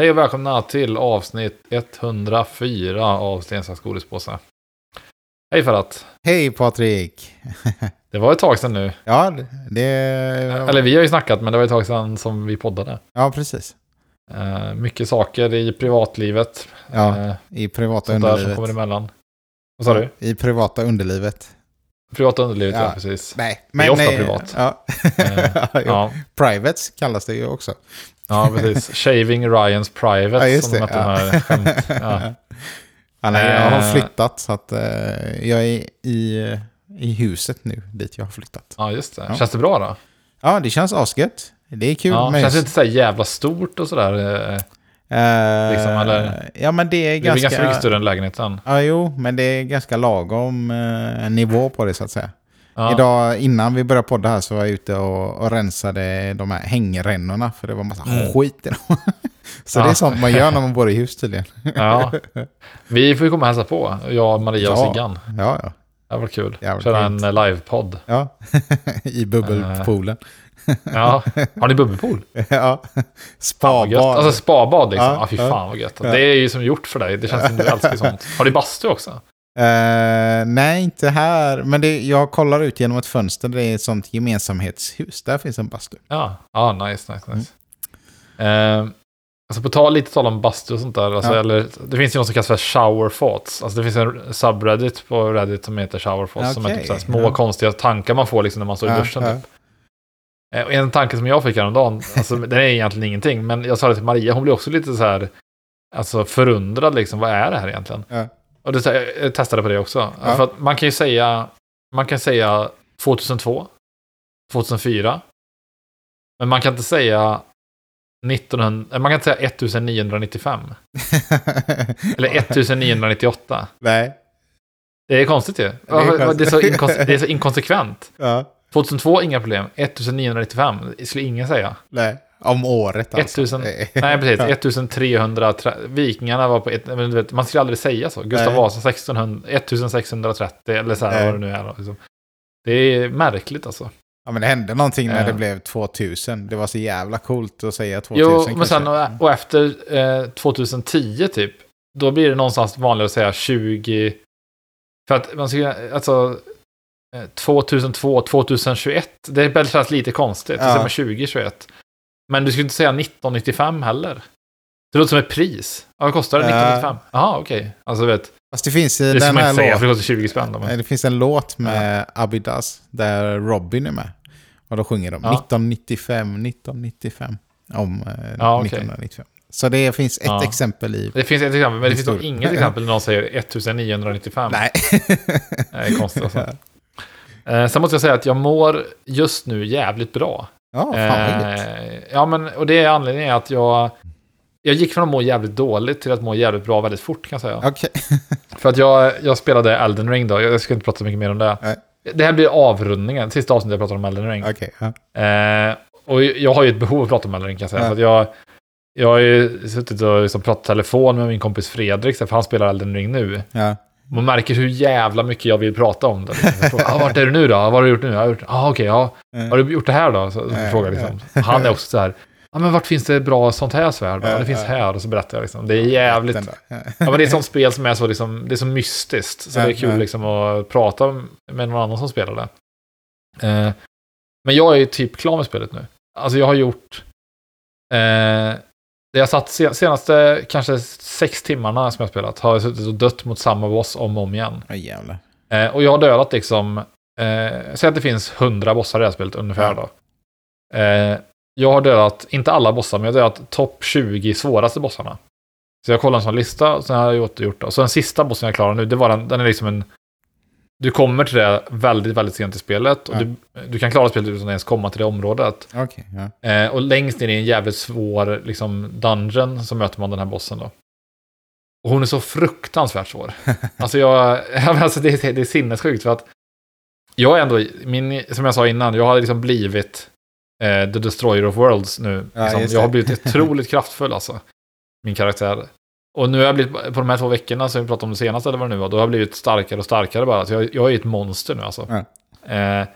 Hej och välkomna till avsnitt 104 av Stensax godispåse. Hej Ferhat! Hej Patrik! Det var ett tag sedan nu. Ja, det... Eller vi har ju snackat, men det var ett tag sedan som vi poddade. Ja, precis. Uh, mycket saker i privatlivet. Ja, uh, i privata sånt underlivet. Där som kommer emellan. Vad sa du? I privata underlivet. Privata underlivet, ja, ja precis. Nej, men... Det är ofta nej, privat. Ja. uh, ja. Privates kallas det ju också. Ja, precis. Shaving Ryans Private. Ja, just som det. De ja. skämt. Ja. Ja, nej, jag har flyttat så att uh, jag är i, i huset nu dit jag har flyttat. Ja, just det. Ja. Känns det bra då? Ja, det känns asgött. Det är kul. Ja, med känns det inte så jävla stort och sådär? Uh, liksom, eller? Ja, men det är ganska... Det är ganska mycket större än lägenheten. Ja, jo, men det är ganska lagom uh, nivå på det så att säga. Ja. Idag innan vi började podda här så var jag ute och, och rensade de här hängrännorna för det var massa mm. skit i dem. så ja. det är sånt man gör när man bor i hus tydligen. ja. Vi får ju komma och hälsa på, jag, Maria och ja. Siggan. Ja, ja. Det var kul. Jävligt Köra en livepodd. Ja, i bubbelpoolen. Ja, har ni bubbelpool? ja, spabad. Alltså spabad liksom. Ja, ah, fy ja. fan vad gött. Det är ju som gjort för dig. Det känns som du älskar sånt. Har du bastu också? Uh, nej, inte här. Men det, jag kollar ut genom ett fönster. Det är ett sånt gemensamhetshus. Där finns en bastu. Ja, ah, nice, nice, nice. Mm. Uh, alltså på tal, lite tal om bastu och sånt där. Alltså, Ja. eller, det finns ju något som kallas för shower thoughts. Alltså det finns en subreddit på Reddit som heter shower thoughts. Som är typ så små ja. konstiga tankar man får liksom när man står i Ja, duschen. ja. Typ. Eh, En tanke som jag fick häromdagen, alltså, den är egentligen ingenting, men jag sa det till Maria, hon blev också lite så här alltså, förundrad, liksom, vad är det här egentligen? Ja. Och det, jag testade på det också. Ja. För man kan ju säga, man kan säga 2002, 2004, men man kan inte säga 1900, man kan inte säga 1995, eller 1998. Nej. Det är konstigt ju. är konstigt. Det är så, inkons- det är så inkonsekvent. Ja. 2002, inga problem. 1995, det skulle ingen säga. Nej. Om året alltså. 1000, nej, precis. 1300. Vikingarna var på ett, men du vet, man skulle aldrig säga så. Gustav Nej. Vasa 1600, 1630 eller så här Nej. vad det nu är. då, Liksom. Det är märkligt alltså. Ja, men det hände någonting när det blev 2000. Det var så jävla coolt att säga 2000 Jo, kanske. men sen och, och efter eh, 2010 typ, då blir det någonstans vanligare att säga 20... För att man ska, alltså, eh, 2002, 2021, det är känns lite konstigt. Ja. Det säger man 2021. Men du skulle inte säga 1995 heller. Det låter som ett pris. Ja, vad kostar det? Ja. 1995? Jaha, okej. Alltså, du vet. Fast det finns Det ska man inte säga, låten. för det kostar 20 spänn. Men. Det finns en låt med Abidas där Robin är med. Och då sjunger de Ja. 1995, 1995. Om eh, Ja, okej. 1995. Så det finns ett Ja. exempel i... Det finns ett exempel, men det finns nog inget exempel när någon säger 1995. Nej. Det är konstigt alltså. Eh, sen måste jag säga att jag mår just nu jävligt bra. Ja, fan. Eh, ja, men och det är anledningen att jag... Jag gick från att må jävligt dåligt till att må jävligt bra väldigt fort kan jag säga. Okej. För att jag, jag spelade Elden Ring då, jag ska inte prata så mycket mer om det. Nej. Det här blir avrundningen, sista avsnittet jag pratar om Elden Ring. Okej, ja. Eh, och jag har ju ett behov av att prata om Elden Ring kan jag säga. Ja. För att jag, jag har ju suttit och liksom pratat telefon med min kompis Fredrik, för han spelar Elden Ring nu. ja. Man märker hur jävla mycket jag vill prata om det. Liksom. Jag ah, vart är du nu då? Vad har du gjort nu? Jag har gjort, ah, okej, ja. Har du gjort det här då? Så, så Ja, frågar jag liksom. Han är också så här, ja men vart finns det bra sånt här svärd? Ja, det finns här. Och så berättar jag liksom. Det är jävligt... Ja. Men det är ett sånt spel som är så, liksom, det är så mystiskt. Så det är kul liksom, att prata med någon annan som spelar det. Eh, men jag är ju typ klar med spelet nu. Alltså jag har gjort... Eh, det jag satt se- senaste kanske sex timmarna som jag spelat har jag suttit och dött mot samma boss om och om igen. Jävlar. Eh, och jag har dödat liksom... Eh, säg att det finns hundra bossar i det här spelet ungefär då. Eh, jag har dödat, inte alla bossar, men jag har dödat topp 20 svåraste bossarna. Så jag kollar en sån lista, och sen har jag gjort, gjort det. Så den sista bossen jag klarar nu, det var den, den är liksom en... Du kommer till det väldigt, väldigt sent i spelet. Och Ja. du, du kan klara spelet utan att ens komma till det området. Okej, ja. Eh, och längst ner i en jävligt svår liksom, dungeon så möter man den här bossen då. Och hon är så fruktansvärt svår. alltså, jag, alltså det, är- det är sinnessjukt för att jag är ändå, min, som jag sa innan, jag har liksom blivit eh, The Destroyer of Worlds nu. Ja, liksom. jag har blivit otroligt kraftfull alltså. Min karaktär. Och nu har jag blivit, på de här två veckorna som vi pratade om det senaste, eller vad det nu var, då har jag blivit starkare och starkare bara. Så jag, jag är ett monster nu alltså. Ja. Eh,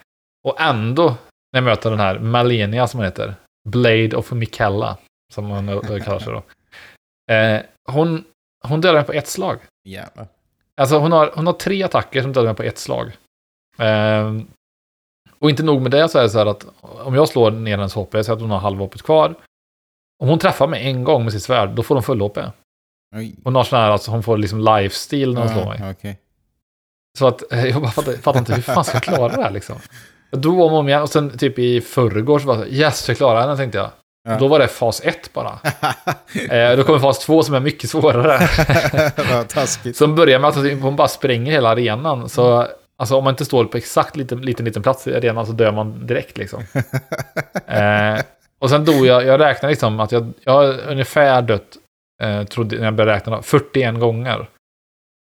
och ändå, när jag möter den här Malenia som hon heter, Blade of Mikella, som hon kallar sig då. Eh, hon, hon dödar mig på ett slag. Jävlar. Alltså hon har, hon har tre attacker som dödar mig på ett slag. Eh, och inte nog med det så är det så här att om jag slår ner hennes HP, så att hon har halvhoppet kvar. Om hon träffar mig en gång med sitt svärd, då får hon full HP. Oj. Hon har sån här, alltså hon får liksom lifesteal när hon slår mig. Ja, okej. Så att eh, jag bara fattar, fattar inte hur fan ska jag klara det här liksom. Då om och om igen, och sen typ i förrgår så var det yes, jag klarar henne tänkte jag. Ja. Då var det fas 1 bara. Eh, då kommer fas 2 som är mycket svårare. Som börjar med att hon bara springer hela arenan. Så alltså, om man inte står på exakt liten, liten, liten plats i arenan så dör man direkt liksom. Eh, och sen dog jag, jag räknar liksom att jag, jag har ungefär dött, eh, trodde, när jag började räkna, då, 41 gånger.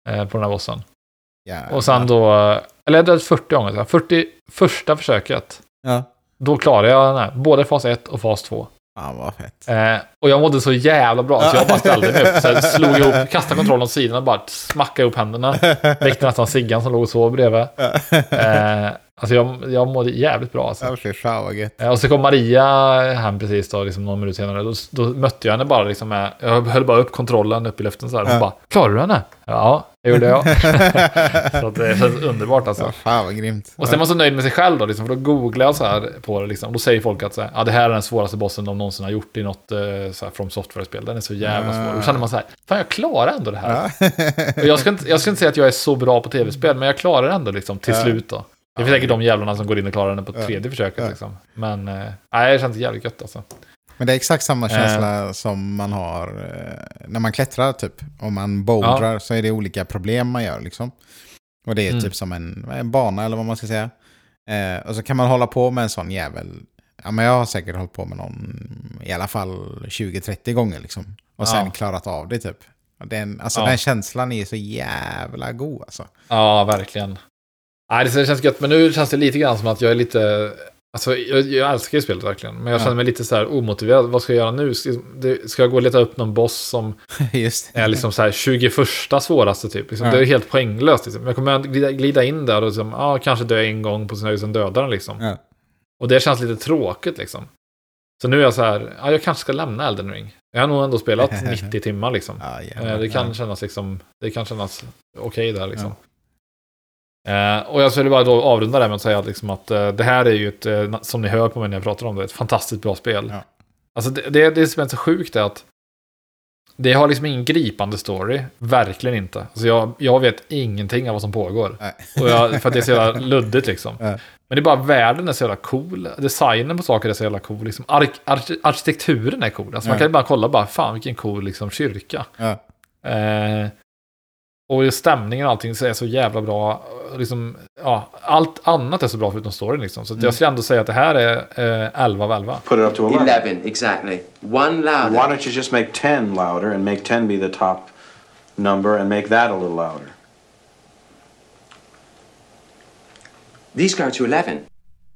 Eh, på den här bossen. Jävlar. Och sen då, eller dött 40 gånger. så här. 40 första försöket, Ja. då klarade jag den här, både fas 1 och fas 2. Fan vad fett. Eh, och jag mådde så jävla bra, så jag bara ställde mig upp, så jag slog ihop, kastade kontrollen åt sidan och bara smackade ihop händerna. Väckte nästan Siggan som låg och sov bredvid. Eh, alltså jag, jag mådde jävligt bra alltså. Ja, fan vad gött. Eh, Och så kom Maria hem precis då, liksom någon minut senare. Då, då mötte jag henne bara liksom med, jag höll bara upp kontrollen upp i luften så här. Hon Ja. bara, klarar du henne? Ja, det gjorde jag. så att det känns underbart alltså. Ja, fan vad grymt. Och sen var man så nöjd med sig själv då, liksom, för då googlar jag så här på det. Liksom. Då säger folk att så här, ja, det här är den svåraste bossen de någonsin har gjort i något eh, så här, From Software-spel. Den är så jävla svår. Och då känner man så här, fan jag klarar ändå det här. Ja. Och jag, ska inte, jag ska inte säga att jag är så bra på tv-spel, men jag klarar ändå liksom, till Ja. slut då. Det Ja. säkert de jävlarna som går in och klarar den på Ja. tredje försöket. Ja. Liksom. Men eh, nej, det känns jävligt gött alltså. Men det är exakt samma Eh. känsla som man har eh, när man klättrar typ. Om man bouldrar så är det olika problem man gör liksom. Och det är Mm. typ som en, en bana eller vad man ska säga. Eh, och så kan man hålla på med en sån jävel. Ja men jag har säkert hållit på med någon i alla fall 20-30 gånger liksom. Och sen Ja. klarat av det typ. Den, alltså Ja. den känslan är så jävla god alltså. Ja, verkligen. Nej, det känns gött, men nu känns det lite grann som att jag är lite... Alltså, jag, jag älskar ju spelet verkligen, men jag Ja. känner mig lite så här omotiverad. Vad ska jag göra nu? Ska, det, ska jag gå och leta upp någon boss som är liksom så här 21 svåraste typ? Liksom. Ja. Det är helt poänglöst. Liksom. Jag kommer glida, glida in där och liksom, ja, kanske dö en gång på sin höjd, sen dödar den liksom. Ja. Och det känns lite tråkigt liksom. Så nu är jag så här, ja, jag kanske ska lämna Elden Ring. Jag har nog ändå spelat 90 timmar liksom. Ja, Eh. Det kan kännas liksom, det kan kännas okej där liksom. Eh, och jag skulle bara då avrunda det med att säga att, liksom att eh, det här är ju ett, eh, som ni hör på mig när jag pratar om det, ett fantastiskt bra spel. Ja. Alltså det, det, det som är så sjukt är att det har liksom ingen gripande story, verkligen inte. Alltså jag, jag vet ingenting av vad som pågår. Nej. Och jag, för att det är så jävla luddigt liksom. Ja. Men det är bara världen är så jävla cool. Designen på saker är så jävla cool. Liksom. Ark, ark, arkitekturen är cool. Alltså man kan bara kolla bara, fan vilken cool liksom, kyrka. Ja. Eh, och stämningen och allting så är så jävla bra. Liksom, ja, allt annat är så bra förutom storyn liksom. Så Mm. jag skulle ändå säga att det här är eh, 11 av 11. Put it up to 11. 11, exactly. One Why louder. don't you just make 10 louder and make 10 be the top number and make that a little louder? These go to 11.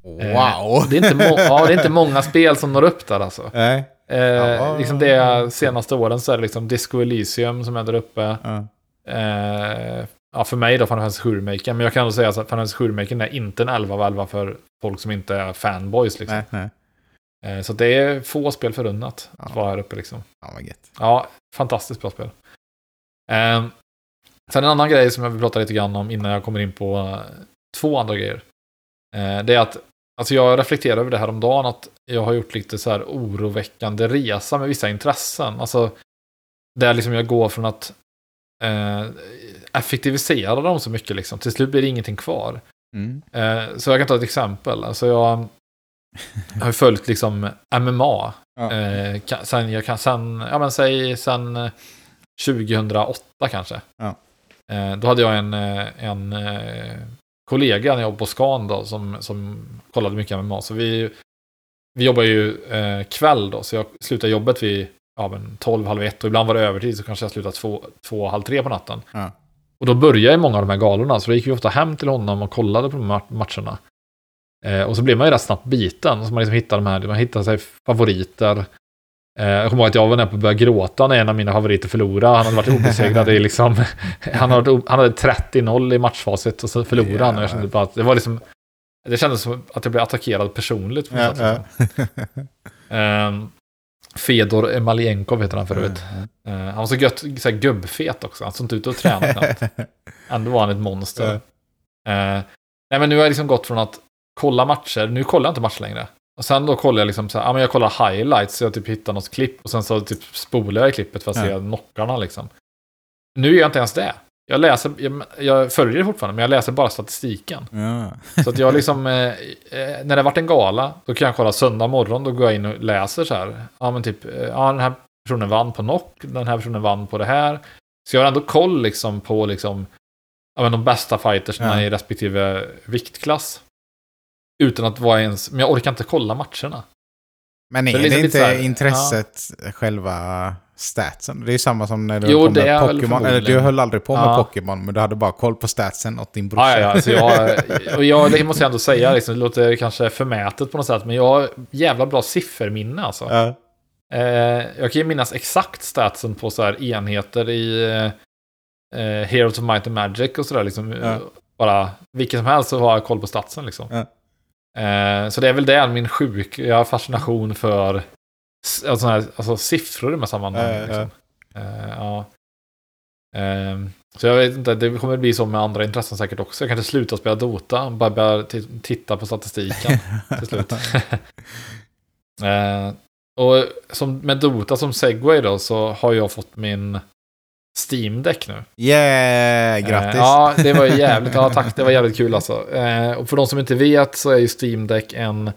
Wow! Det är, inte ja, det är inte många spel som når upp där alltså. Nej. Eh, liksom det senaste åren så är det liksom Disco Elysium som är där uppe. Ja. Eh, ja, för mig då Final Fantasy 7 Remaken. Men jag kan ändå säga att Final Fantasy 7 Remaken är inte en 11 av 11 för folk som inte är fanboys liksom. Nej, nej. Eh, så det är få spel förunnat att Ja. vara här uppe liksom. Fan vad gött. Ja, fantastiskt bra spel. Eh, sen en annan grej som jag vill prata lite grann om innan jag kommer in på eh, två andra grejer. Eh, det är att alltså jag reflekterar över det här om dagen att jag har gjort lite så här oroväckande resa med vissa intressen. Alltså där liksom jag går från att eh, effektivisera dem så mycket liksom. Till slut blir det ingenting kvar. Mm. Eh, så jag kan ta ett exempel. Alltså jag har följt liksom MMA. Ja. Eh, sen, jag kan, sen, ja men säg sen eh, 2008 kanske. Ja. Eh, då hade jag en, eh, en eh, kollega när jag jobbade på Scan då som, som kollade mycket MMA. Så vi, vi jobbar ju eh, kväll då, så jag slutade jobbet vid ja, men 12, halv ett och ibland var det övertid så kanske jag slutade två, två halv tre på natten. Ja. Och då började många av de här galorna, så då gick vi ofta hem till honom och kollade på matcherna. Eh, och så blev man ju rätt snabbt biten, så man liksom hittade de här, man hittade sig favoriter. Eh, jag kommer ihåg att jag var nära på att börja gråta när en av mina favoriter förlorade. Han hade varit obesegrad i liksom, han hade, han hade 30-0 i matchfacit och så förlorade han. Och jag kände bara att det var liksom, det kändes som att jag blev attackerad personligt. På något Ja, sätt, liksom. ja. Fedor Emaljenkov heter han för övrigt. Mm. Eh, han var så gött, så här gubbfet också. Han såg inte ut att träna knappt. Ändå var han ett monster. Eh, nej, men nu har jag liksom gått från att kolla matcher. Nu kollar jag inte matcher längre. Och sen då kollar jag liksom så här, ja men jag kollar highlights, så jag typ hittar något klipp och sen så typ spolar jag i klippet för att Ja. se knockarna liksom. Nu gör jag inte ens det. Jag läser, jag, jag följer det fortfarande, men jag läser bara statistiken. Ja. Så att jag liksom, eh, eh, när det varit en gala, då kan jag kolla söndag morgon, då går jag in och läser så här. Ja men typ, eh, ja den här personen vann på knock, den här personen vann på det här. Så jag har ändå koll liksom på liksom, ja men de bästa fightersna Ja. i respektive viktklass. Utan att vara ens, men jag orkar inte kolla matcherna. Men är Det är liksom inte här, intresset själva statsen? Det är samma som när du Jo, det med Pokémon. Eller du höll aldrig på med Ja. Pokémon, men du hade bara koll på statsen åt din brorsa. Ja, ja. Alltså jag, och jag, det måste jag ändå säga, liksom, det låter kanske förmätet på något sätt, men jag har jävla bra sifferminne alltså. Ja. Eh, jag kan ju minnas exakt statsen på så här enheter i eh, eh, Heroes of Might and Magic och sådär. Liksom, Ja. Bara vilken som helst så har jag koll på statsen. Liksom. Ja. Eh, så det är väl det, min sjuka fascination för alltså, här, alltså, siffror i de här sammanhangen. Ja. Liksom. Eh, ja. Ehm, så jag vet inte, det kommer bli så med andra intressen säkert också. Jag kanske slutar spela Dota, bara börjar ti- titta på statistiken till slut. Eh, och som, med Dota som segway då så har jag fått min Steam Deck nu. Yeah, grattis! Eh, ja, det var jävligt, ja tack, det var jävligt kul alltså. Eh, och för de som inte vet så är ju Steam Deck en,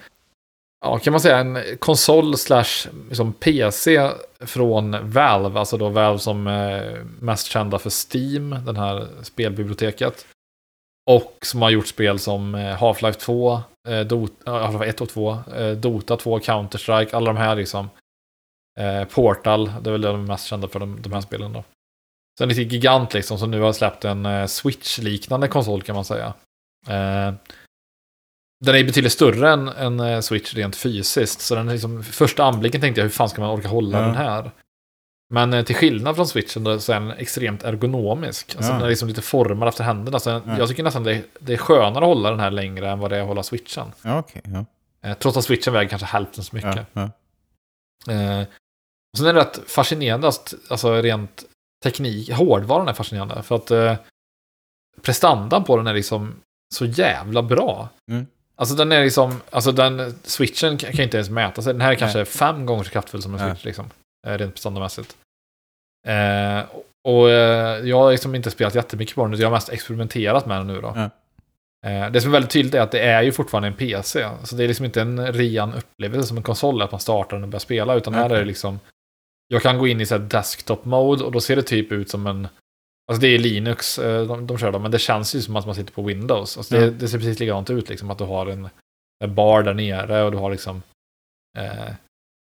ja kan man säga en konsol slash liksom PC från Valve, alltså då Valve som är mest kända för Steam, den här spelbiblioteket. Och som har gjort spel som eh, Half-Life 2, eh, Dota, Half-Life 1 och 2, Dota 2, Counter-Strike, alla de här liksom. Portal, det är väl de mest kända för de, de här spelen då. Sen lite gigant liksom, som nu har släppt en Switch-liknande konsol kan man säga. Den är betydligt större än en eh, Switch rent fysiskt, så den liksom, första anblicken tänkte jag hur fan ska man orka hålla Ja. den här? Men eh, till skillnad från Switchen så är den extremt ergonomisk. Alltså Ja. den är liksom lite formad efter händerna. Så Ja. Jag tycker nästan det är, det är skönare att hålla den här längre än vad det är att hålla Switchen. Ja, okej. ja. Eh, trots att Switchen väger kanske hälften så mycket. Ja, ja. Eh, och sen är det rätt fascinerande, alltså rent teknik, hårdvaran är fascinerande. För att eh, prestandan på den är liksom så jävla bra. Mm. Alltså den är liksom, alltså den, switchen kan inte ens mäta sig. Den här är kanske Nej. fem gånger så kraftfull som en switch liksom. Eh, rent prestandamässigt. Eh, och eh, jag har liksom inte spelat jättemycket på den, utan jag har mest experimenterat med den nu då. Eh, det som är väldigt tydligt är att det är ju fortfarande en PC. Så det är liksom inte en ren upplevelse som en konsol, att man startar den och börjar spela, utan här är det liksom... Jag kan gå in i så här desktop mode och då ser det typ ut som en... Alltså det är Linux eh, de, de kör då, men det känns ju som att man sitter på Windows. Alltså det, Ja. det ser precis likadant ut, liksom att du har en, en bar där nere och du har liksom... Eh,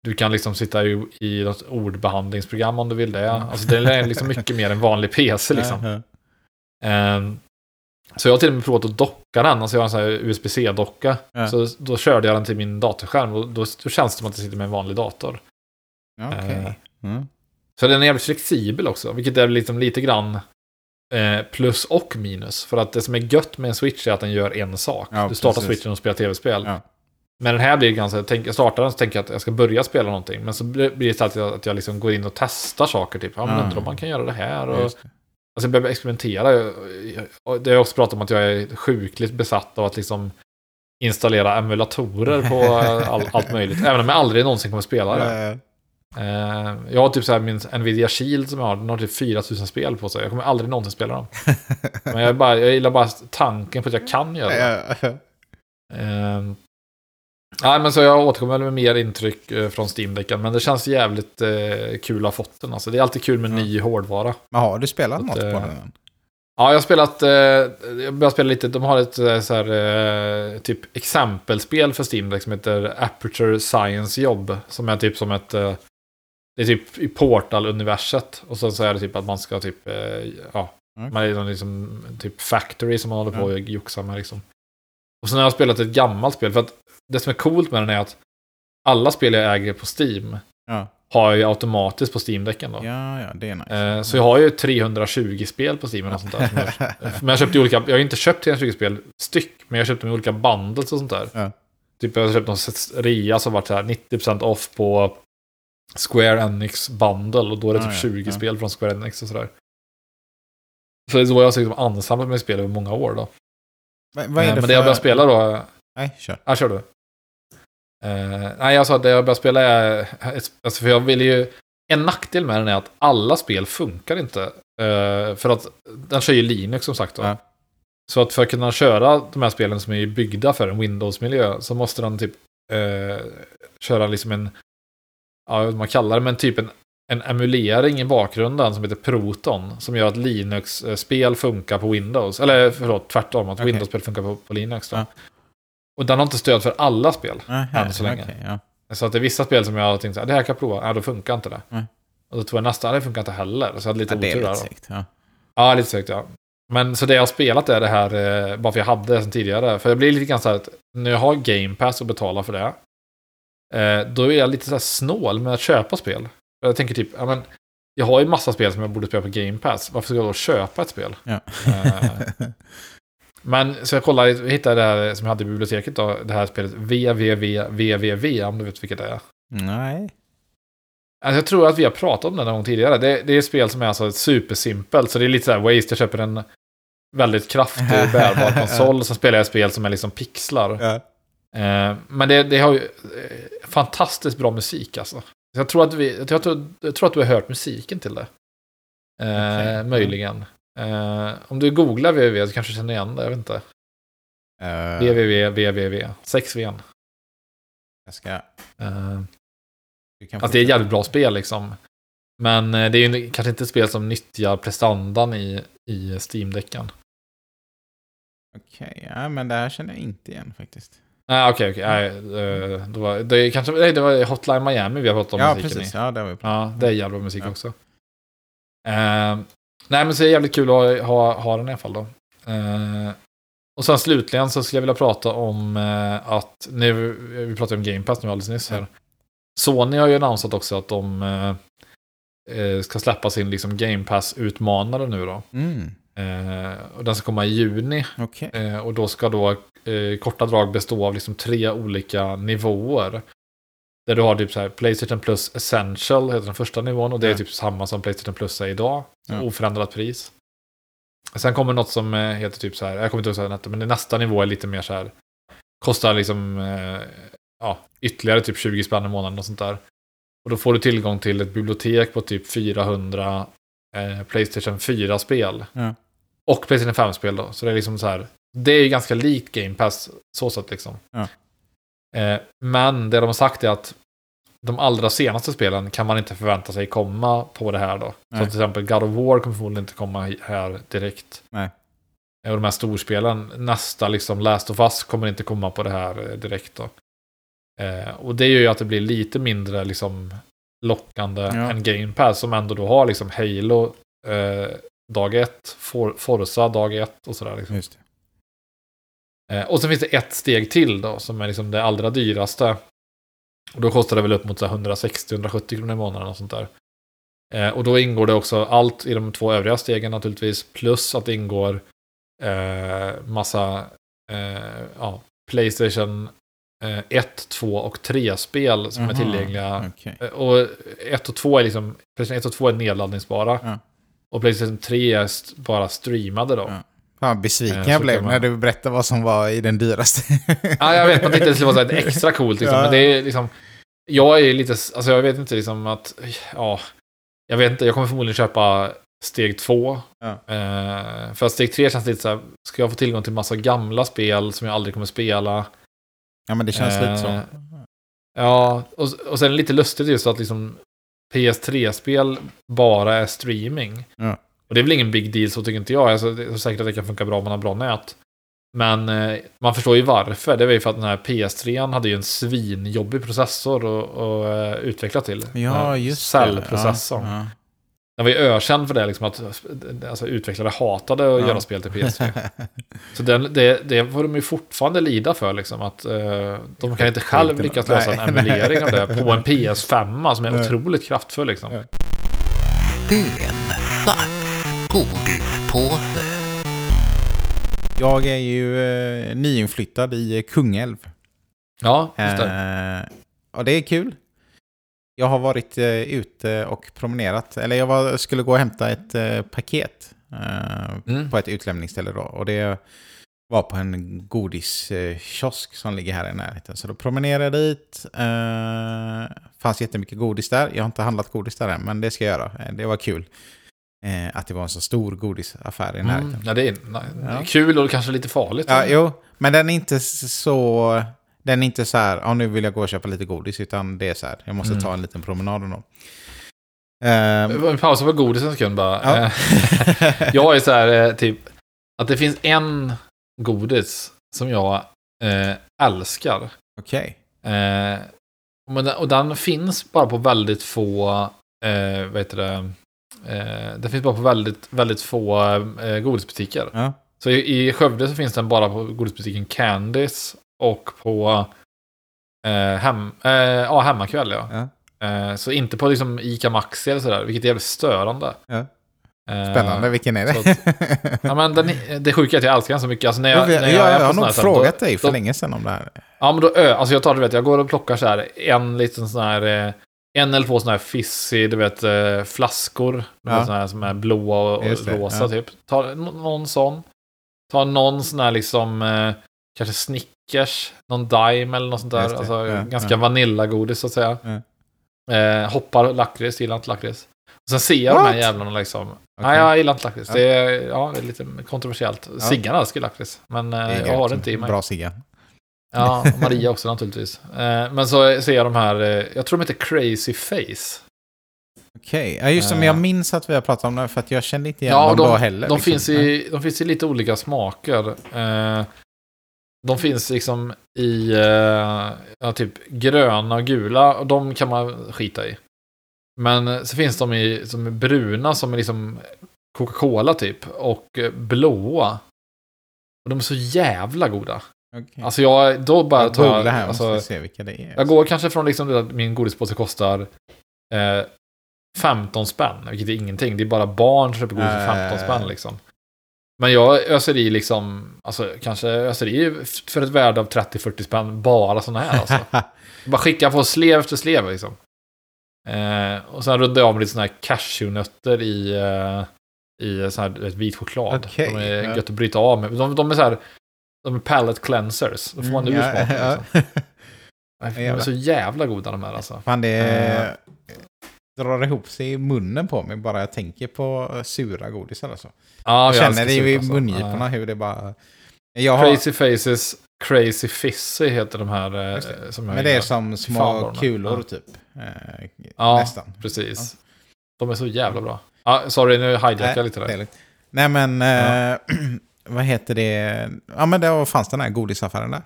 du kan liksom sitta i, i något ordbehandlingsprogram om du vill det. Alltså det är liksom mycket mer en vanlig PC liksom. Ja. Ehm, så jag har till och med provat att docka den, alltså jag har en sån här USB-C-docka. Så då körde jag den till min datorskärm och då, då känns det som att jag sitter med en vanlig dator. Okej. Eh, Mm. Så den är jävligt flexibel också, vilket är liksom lite grann eh, plus och minus. För att det som är gött med en switch är att den gör en sak. Ja, du startar precis. switchen och spelar tv-spel. Ja. Men den här blir ganska, jag, startar den så tänker jag att jag ska börja spela någonting. Men så blir det så att jag, att jag liksom går in och testar saker. Typ, ja men undrar om man kan göra det här. Och, just det. Alltså jag behöver experimentera. Det har jag också pratat om att jag är sjukligt besatt av att liksom installera emulatorer på all, allt möjligt. Även om jag aldrig någonsin kommer spela det. Eh, Jag har typ så här min Nvidia Shield som jag har, den har typ 4000 spel på sig. Jag kommer aldrig någonsin spela dem. Men jag, bara, jag gillar bara tanken på att jag kan göra det. Eh, Nej, men så jag återkommer med mer intryck eh, från Steam-däcken. Men det känns jävligt eh, kul att ha fått den. Alltså, det är alltid kul med Ja. ny hårdvara. Men har du spelat Att, något på eh, den? Ja, jag har spelat, eh, jag börjar spela lite, de har ett så här, eh, typ exempelspel för Steam Deck som heter Aperture Science Job. Som är typ som ett, eh, det är typ i Portal-universet. Och sen så är det typ att man ska typ, eh, ja, Okej. man är någon liksom typ Factory som man håller på och joxar med liksom. Och sen har jag spelat ett gammalt spel, för att det som är coolt med den är att alla spel jag äger på Steam Ja. har jag ju automatiskt på Steam-däcken då. ja, ja, det är nice. Eh, Så jag har ju 320 spel på Steam och sånt där. jag, men jag köpte olika, jag har inte köpt 320 spel styck, men jag köpte med olika bundles och sånt där. Ja. Typ jag har köpt någon rea som varit så här 90% off på Square Enix Bundle och då är det typ Ah, ja, 20 ja. spel från Square Enix och sådär. Så det är så jag har liksom ansamlat med spel över många år då. Vad, vad är Eh, det Men det jag börjar spela då, Nej, kör. Ja, kör du. Uh, nej, jag sa att det jag börjar spela är... Alltså, för jag vill ju... En nackdel med den är att alla spel funkar inte. Eh, för att den kör ju Linux som sagt. Då. Ja. Så att för att kunna köra de här spelen som är byggda för en Windows-miljö så måste den typ eh, köra liksom en... Ja, vad man kallar det, men typ en, en emulering i bakgrunden som heter Proton. Som gör att Linux-spel funkar på Windows. Eller förlåt, tvärtom. Att Okej. Windows-spel funkar på, på Linux. Då. Ja. Och den har inte stöd för alla spel. Aha, Än så länge. okej, ja. Så att det är vissa spel som jag har tänkt här, det här kan jag prova. Ja, då funkar inte det. Nej. Och då tror jag nästa, det funkar inte heller. Så jag hade lite Ja, otur där. segt. Ja. Ja, lite segt ja. Men så det jag har spelat är det här, eh, bara för jag hade det sedan tidigare. För jag blir lite grann så här att när jag har Game Pass och betalar för det. Eh, då är jag lite så här snål med att köpa spel. Jag tänker typ, ja men. Jag har ju massa spel som jag borde spela på Game Pass. Varför ska jag då köpa ett spel? Ja. Eh, men så jag kollade, jag hittade det här som jag hade i biblioteket då. Det här spelet VVVVVV, om du vet vilket det är. Nej. Alltså jag tror att vi har pratat om det någon gång tidigare. Det, det är ett spel som är alltså supersimpelt. Så det är lite så här waste. Jag köper en väldigt kraftig bärbar konsol. Så spelar jag ett spel som är liksom pixlar. Ja. Eh, men det, det har ju eh, fantastiskt bra musik alltså. Så Jag tror, att vi, jag, tror, jag tror att du har hört musiken till det. Eh, Okej. Möjligen. Eh, om du googlar www så kanske du känner igen det. Jag vet inte. Eh, www, www. 6 v jag ska... kan Att det är ett jävligt bra spel liksom. Men det är ju kanske inte ett spel som nyttjar prestandan i, i Steam-däcken. Okej, ja, men det här känner jag inte igen faktiskt. Nej, okej, okej. Nej, eh, då var, det, kanske, nej, det var Hotline Miami vi har pratat om Ja, musiken precis. i. Ja, det har vi pratat Ja, det är jävligt bra musik Ja. också. Eh, nej, men så är det jävligt kul att ha, ha, ha den i alla fall då. Eh, och sen slutligen så skulle jag vilja prata om eh, att, nu, vi pratade om Game Pass nu alldeles nyss här. Sony har ju annonsat också att de eh, ska släppa sin liksom Game Pass-utmanare nu då. Mm, och den ska komma i juni. okej. Eh, och då ska då eh, korta drag bestå av liksom tre olika nivåer. Där du har typ så här Playstation Plus Essential, heter den första nivån. Och det är Ja. typ samma som Playstation Plus är idag. Ja. Oförändrat pris. Sen kommer något som eh, heter typ så här, jag kommer inte ihåg det heter, men nästa nivå är lite mer så här. Kostar liksom, eh, ja, ytterligare typ 20 spänn i månaden och sånt där. Och då får du tillgång till ett bibliotek på typ 400 eh, Playstation 4-spel. Ja. Och Playstation 5-spel då. Så det är liksom så här. Det är ju ganska likt Game Pass så sätt liksom. Ja. Eh, men det de har sagt är att de allra senaste spelen kan man inte förvänta sig komma på det här då. Så Nej. till exempel God of War kommer förmodligen inte komma här direkt. Nej. Eh, Och de här storspelen, nästa liksom Last of Us kommer inte komma på det här eh, direkt då. Eh, och det gör ju att det blir lite mindre liksom lockande Ja. än Game Pass som ändå då har liksom Halo eh, dag ett, For Forza dag ett och sådär. Liksom. Eh, och så finns det ett steg till då som är liksom det allra dyraste. Och då kostar det väl upp mot så här 160-170 kronor i månaden och sånt där. Eh, och då ingår det också allt i de två övriga stegen naturligtvis. Plus att det ingår eh, massa eh, ja, Playstation eh, 1, 2 och 3-spel som är Jaha, tillgängliga. Eh, Och 1 och 2 är liksom, Playstation 1 och 2 är nedladdningsbara. Ja. Och Playstation 3 är st- bara streamade då. Ja. Fan besviken Eh, jag blev man- när du berättade vad som var i den dyraste. Ja, jag vet, att det skulle vara extra coolt liksom. Ja. Men det är liksom... Jag är lite, alltså jag vet inte liksom att, ja. Jag vet inte, jag kommer förmodligen köpa steg två. Ja. Eh, för att steg tre känns lite så här, ska jag få tillgång till massa gamla spel som jag aldrig kommer spela? ja, men det känns lite så. Eh, Ja, och, och sen lite lustigt just att liksom PS3-spel bara är streaming. Ja. Och det är väl ingen big deal så tycker inte jag. Alltså, det är säkert att det kan funka bra om man har bra nät. Men eh, man förstår ju varför. Det var ju för att den här PS3 hade ju en svinjobbig processor att eh, utveckla till. Ja, just Cellprocessorn. det. Ja, Den var ju ökänd för det, liksom att alltså, utvecklare hatade att Ja. göra spel till ja. PS3. Så den, det, det får de ju fortfarande lida för, liksom, att eh, de kan inte själv lyckas lösa en emulering av det på en PS5 som är Nej. otroligt kraftfull. Liksom. Ja. Jag är ju eh, nyinflyttad i Kungälv. Ja, just det. Eh, och det är kul. Jag har varit eh, ute och promenerat. Eller jag var, skulle gå och hämta ett eh, paket eh, Mm. på ett utlämningsställe då. Och det var på en godiskiosk som ligger här i närheten. Så då promenerade jag dit. Eh, fanns jättemycket godis där. Jag har inte handlat godis där än, men det ska jag göra. Eh, Det var kul. Eh, att det var en så stor godisaffär i närheten. Mm. Ja, det är, nej, Ja. kul och kanske lite farligt. Ja, jo, men den är inte så... Den är inte så här, ja nu vill jag gå och köpa lite godis, utan det är så här, jag måste Mm. ta en liten promenad och nå. Ehm, Vi pausar på godis en sekund bara. Ja. Eh, jag är så här, eh, typ, att det finns en godis som jag eh, älskar. Okej. Eh, men den, och den finns bara på väldigt få, eh, vad heter det, eh, den finns bara på väldigt, väldigt få eh, godisbutiker. Ja. Så i, i Skövde så finns den bara på godisbutiken Candice och på eh, hem, eh, ja, Hemmakväll. Ja. Ja. Eh, så inte på liksom Ica Maxi eller sådär, vilket är jävligt störande. Ja. Eh, Spännande, vilken är det? Ja, men den, det sjuka är att jag älskar den så mycket. Alltså när jag, jag, jag, när jag, på har nog frågat då, dig för då, länge sedan om det här. Ja, men då, alltså jag tar, du vet, jag går och plockar så här en liten sån här, eh, en eller två såna här fizzy, du vet, eh, flaskor. Ja. såna här som är blåa och, och rosa ja. typ. Ta nå- någon sån. Ta någon sån här liksom, kanske Snickers, någon Dime eller något sånt där. Alltså ja, ganska ja. vanillagodis så att säga. Ja. Eh, hoppar lakrits, gillar inte lakrits. Sen ser jag de här What? jävlarna liksom. Okej. Nej, jag gillar inte lakrits. Ja. Det, är, ja, det är lite kontroversiellt. Siggan älskar lakrits, men eh, jag har det inte i mig. Bra cigga. Ja, Maria också naturligtvis. Eh, men så ser jag de här, eh, jag tror de heter Crazy Face. Okej, ja, just det, men jag minns att vi har pratat om det för att jag kände inte igen Ja, dem de, då heller. de, liksom. finns i, de finns i lite olika smaker. Eh, de finns liksom i eh, ja, typ gröna och gula och de kan man skita i. Men så finns de i som är bruna som är liksom Coca-Cola typ och eh, blåa. Och de är så jävla goda. Okej. Alltså jag, då bara jag tar jag, här, alltså, se vilka det är. Jag går kanske från liksom att min godispåse kostar eh, 15 spänn, vilket är ingenting. Det är bara barn som köper godis för 15 spänn liksom. Men jag öser i liksom, alltså kanske öser i för ett värde av 30-40 spänn bara sådana här alltså. bara skicka på slev efter slev liksom. Eh, och sen rundar jag av med lite sådana här cashewnötter i, eh, i sån här vit choklad. Okej, de är ja. gött att bryta av med. De, de är så här, de är palate cleansers. Då får man ur Mm, ja, smaken liksom. De är så jävla goda de här alltså. Fan, det Eh. Drar ihop sig i munnen på mig bara jag tänker på eh, sura godisar. Alltså. Ja, jag känner älskar det i alltså. mungiporna Ja. hur det bara... Jag har, Crazy Faces, Crazy Fizzy heter de här eh, som jag men det är som små kulor Ja. typ. Eh, Ja, nästan. Precis. De är så jävla bra. Ja, sorry, nu hijackar jag lite det är där. Nej men, eh, vad heter det? Ja men då fanns den här godisaffären där.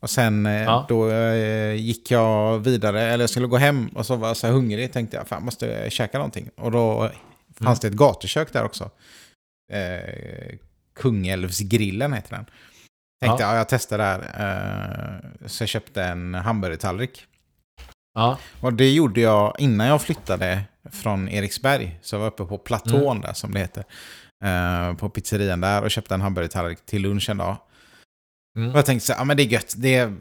Och sen eh, Ja. då eh, gick jag vidare, eller jag skulle gå hem och så var jag så här hungrig. Tänkte jag, fan måste jag käka någonting. Och då fanns det ett gatukök där också. Eh, Kungälvsgrillen heter den. Tänkte Ja. ja. jag testar där. Eh, så jag köpte en hamburgertallrik. Ja, Och det gjorde jag innan jag flyttade från Eriksberg. Så jag var uppe på platån Mm. där som det heter. Eh, på pizzerian där och köpte en hamburgertallrik till lunch en dag. Mm. Och jag tänkte så här, ja men det är gött. Det är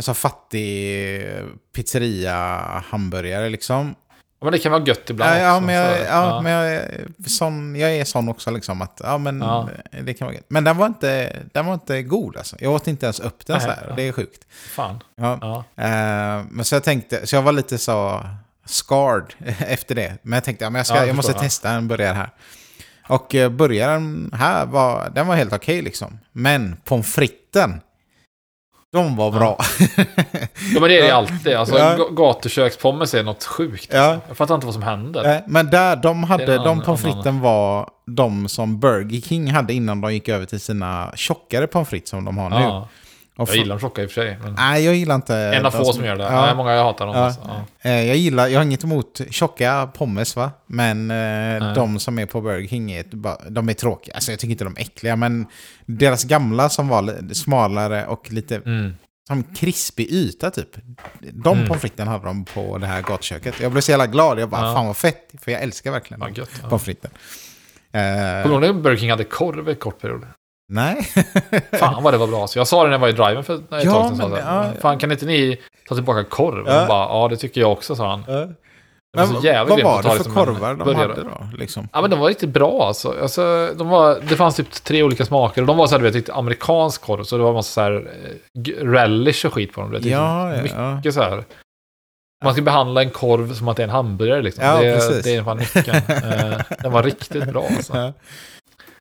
så fattig pizzeria-hamburgare liksom. Ja, men det kan vara gött ibland Ja, ja, också. men, jag, så- ja, men jag, är sån, jag är sån också liksom att, ja men Ja. det kan vara gött. Men den var inte, den var inte god alltså. Jag åt inte ens upp den Nej, så här. ja. Det är sjukt. Fan. Ja. Ja. Eh, men så jag tänkte, så jag var lite så scarred efter det. Men jag tänkte, ja, men jag, ska, Ja, jag, jag måste ja. testa en burgare här. Och uh, burgaren här var, den var helt okej liksom. Men pommes fritesen, de var bra. Ja, men det är det Ja. alltid. Alltså, Ja. ga- gatukökspommes är något sjukt. Ja. Alltså. Jag fattar inte vad som händer. Eh, men där, de hade, de pommes fritesen var de som Burger King hade innan de gick över till sina tjockare pommes frites som de har nu. Ja. Jag för- gillar dem tjocka i och för sig. Nej, jag gillar inte... en av de få som gör det. Ja. Nej, många jag hatar dem. Ja. Alltså. Ja. Eh, Jag gillar, jag har inget emot tjocka pommes va? Men eh, de som är på Burger King är, de är tråkiga. Alltså jag tycker inte de är äckliga, men deras gamla som var smalare och lite Mm. som krispig yta typ. De Mm. pommes fritesen hade de på det här gatuköket. Jag blev så jävla glad. Jag bara, Ja. fan vad fett. För jag älskar verkligen Fan, gött. Ja. pommes fritesen. Eh, Kommer du ihåg när Burger King hade korv i kort period? Nej. Fan vad det var bra. Så jag sa det när jag var i driven för ett Ja, tag sedan. men ja. Fan kan inte ni ta tillbaka korv? Ja. bara, ja det tycker jag också, sa han. Ja. Men så vad var det för liksom en korvar de hade då? Liksom? Ja men de var riktigt bra alltså. alltså de var, det fanns typ tre olika smaker och de var så här, du vet, riktigt amerikansk korv. Så det var massa så här eh, relish och skit på dem. Du vet, Ja, liksom, ja, mycket så här. Man ska behandla en korv som att det är en hamburgare liksom. Ja, det, precis. det är fan nyckeln. Eh, den var riktigt bra alltså.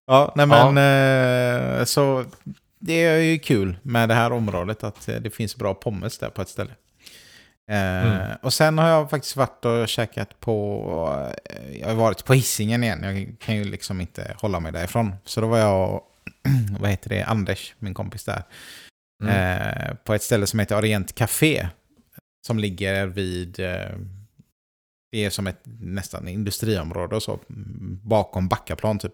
Ja. Ja, nej men eh, så det är ju kul med det här området att eh, det finns bra pommes där på ett ställe. Eh, Mm. Och sen har jag faktiskt varit och käkat på, jag har varit på Hisingen igen, jag kan ju liksom inte hålla mig därifrån. Så då var jag och, vad heter det, Anders, min kompis där, Mm. eh, på ett ställe som heter Orient Café. Som ligger vid, det är som ett nästan industriområde och så, bakom Backaplan typ.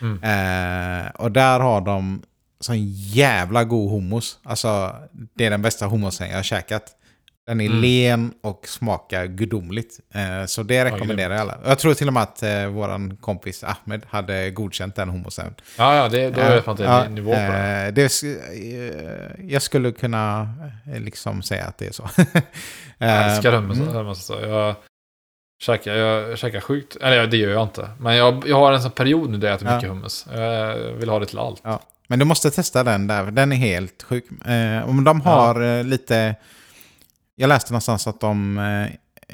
Mm. Eh, och där har de sån jävla god hummus. Alltså, det är den bästa hummusen jag har käkat. Den är Mm. len och smakar gudomligt. Eh, så det rekommenderar jag alla. Jag tror till och med att eh, våran kompis Ahmed hade godkänt den hummusen. Ja, ja, det, då vet man är Ja, nivå på det. eh, det. eh, jag skulle kunna eh, liksom säga att det är så. Jag älskar hummus. mm. Käkar, jag käkar sjukt. Eller ja, det gör jag inte. Men jag, jag har en sån period nu där jag äter Ja. mycket hummus. Jag vill ha det till allt. Ja. Men du måste testa den där, den är helt sjuk. Eh, om de har eh, lite... Jag läste någonstans att de... Eh,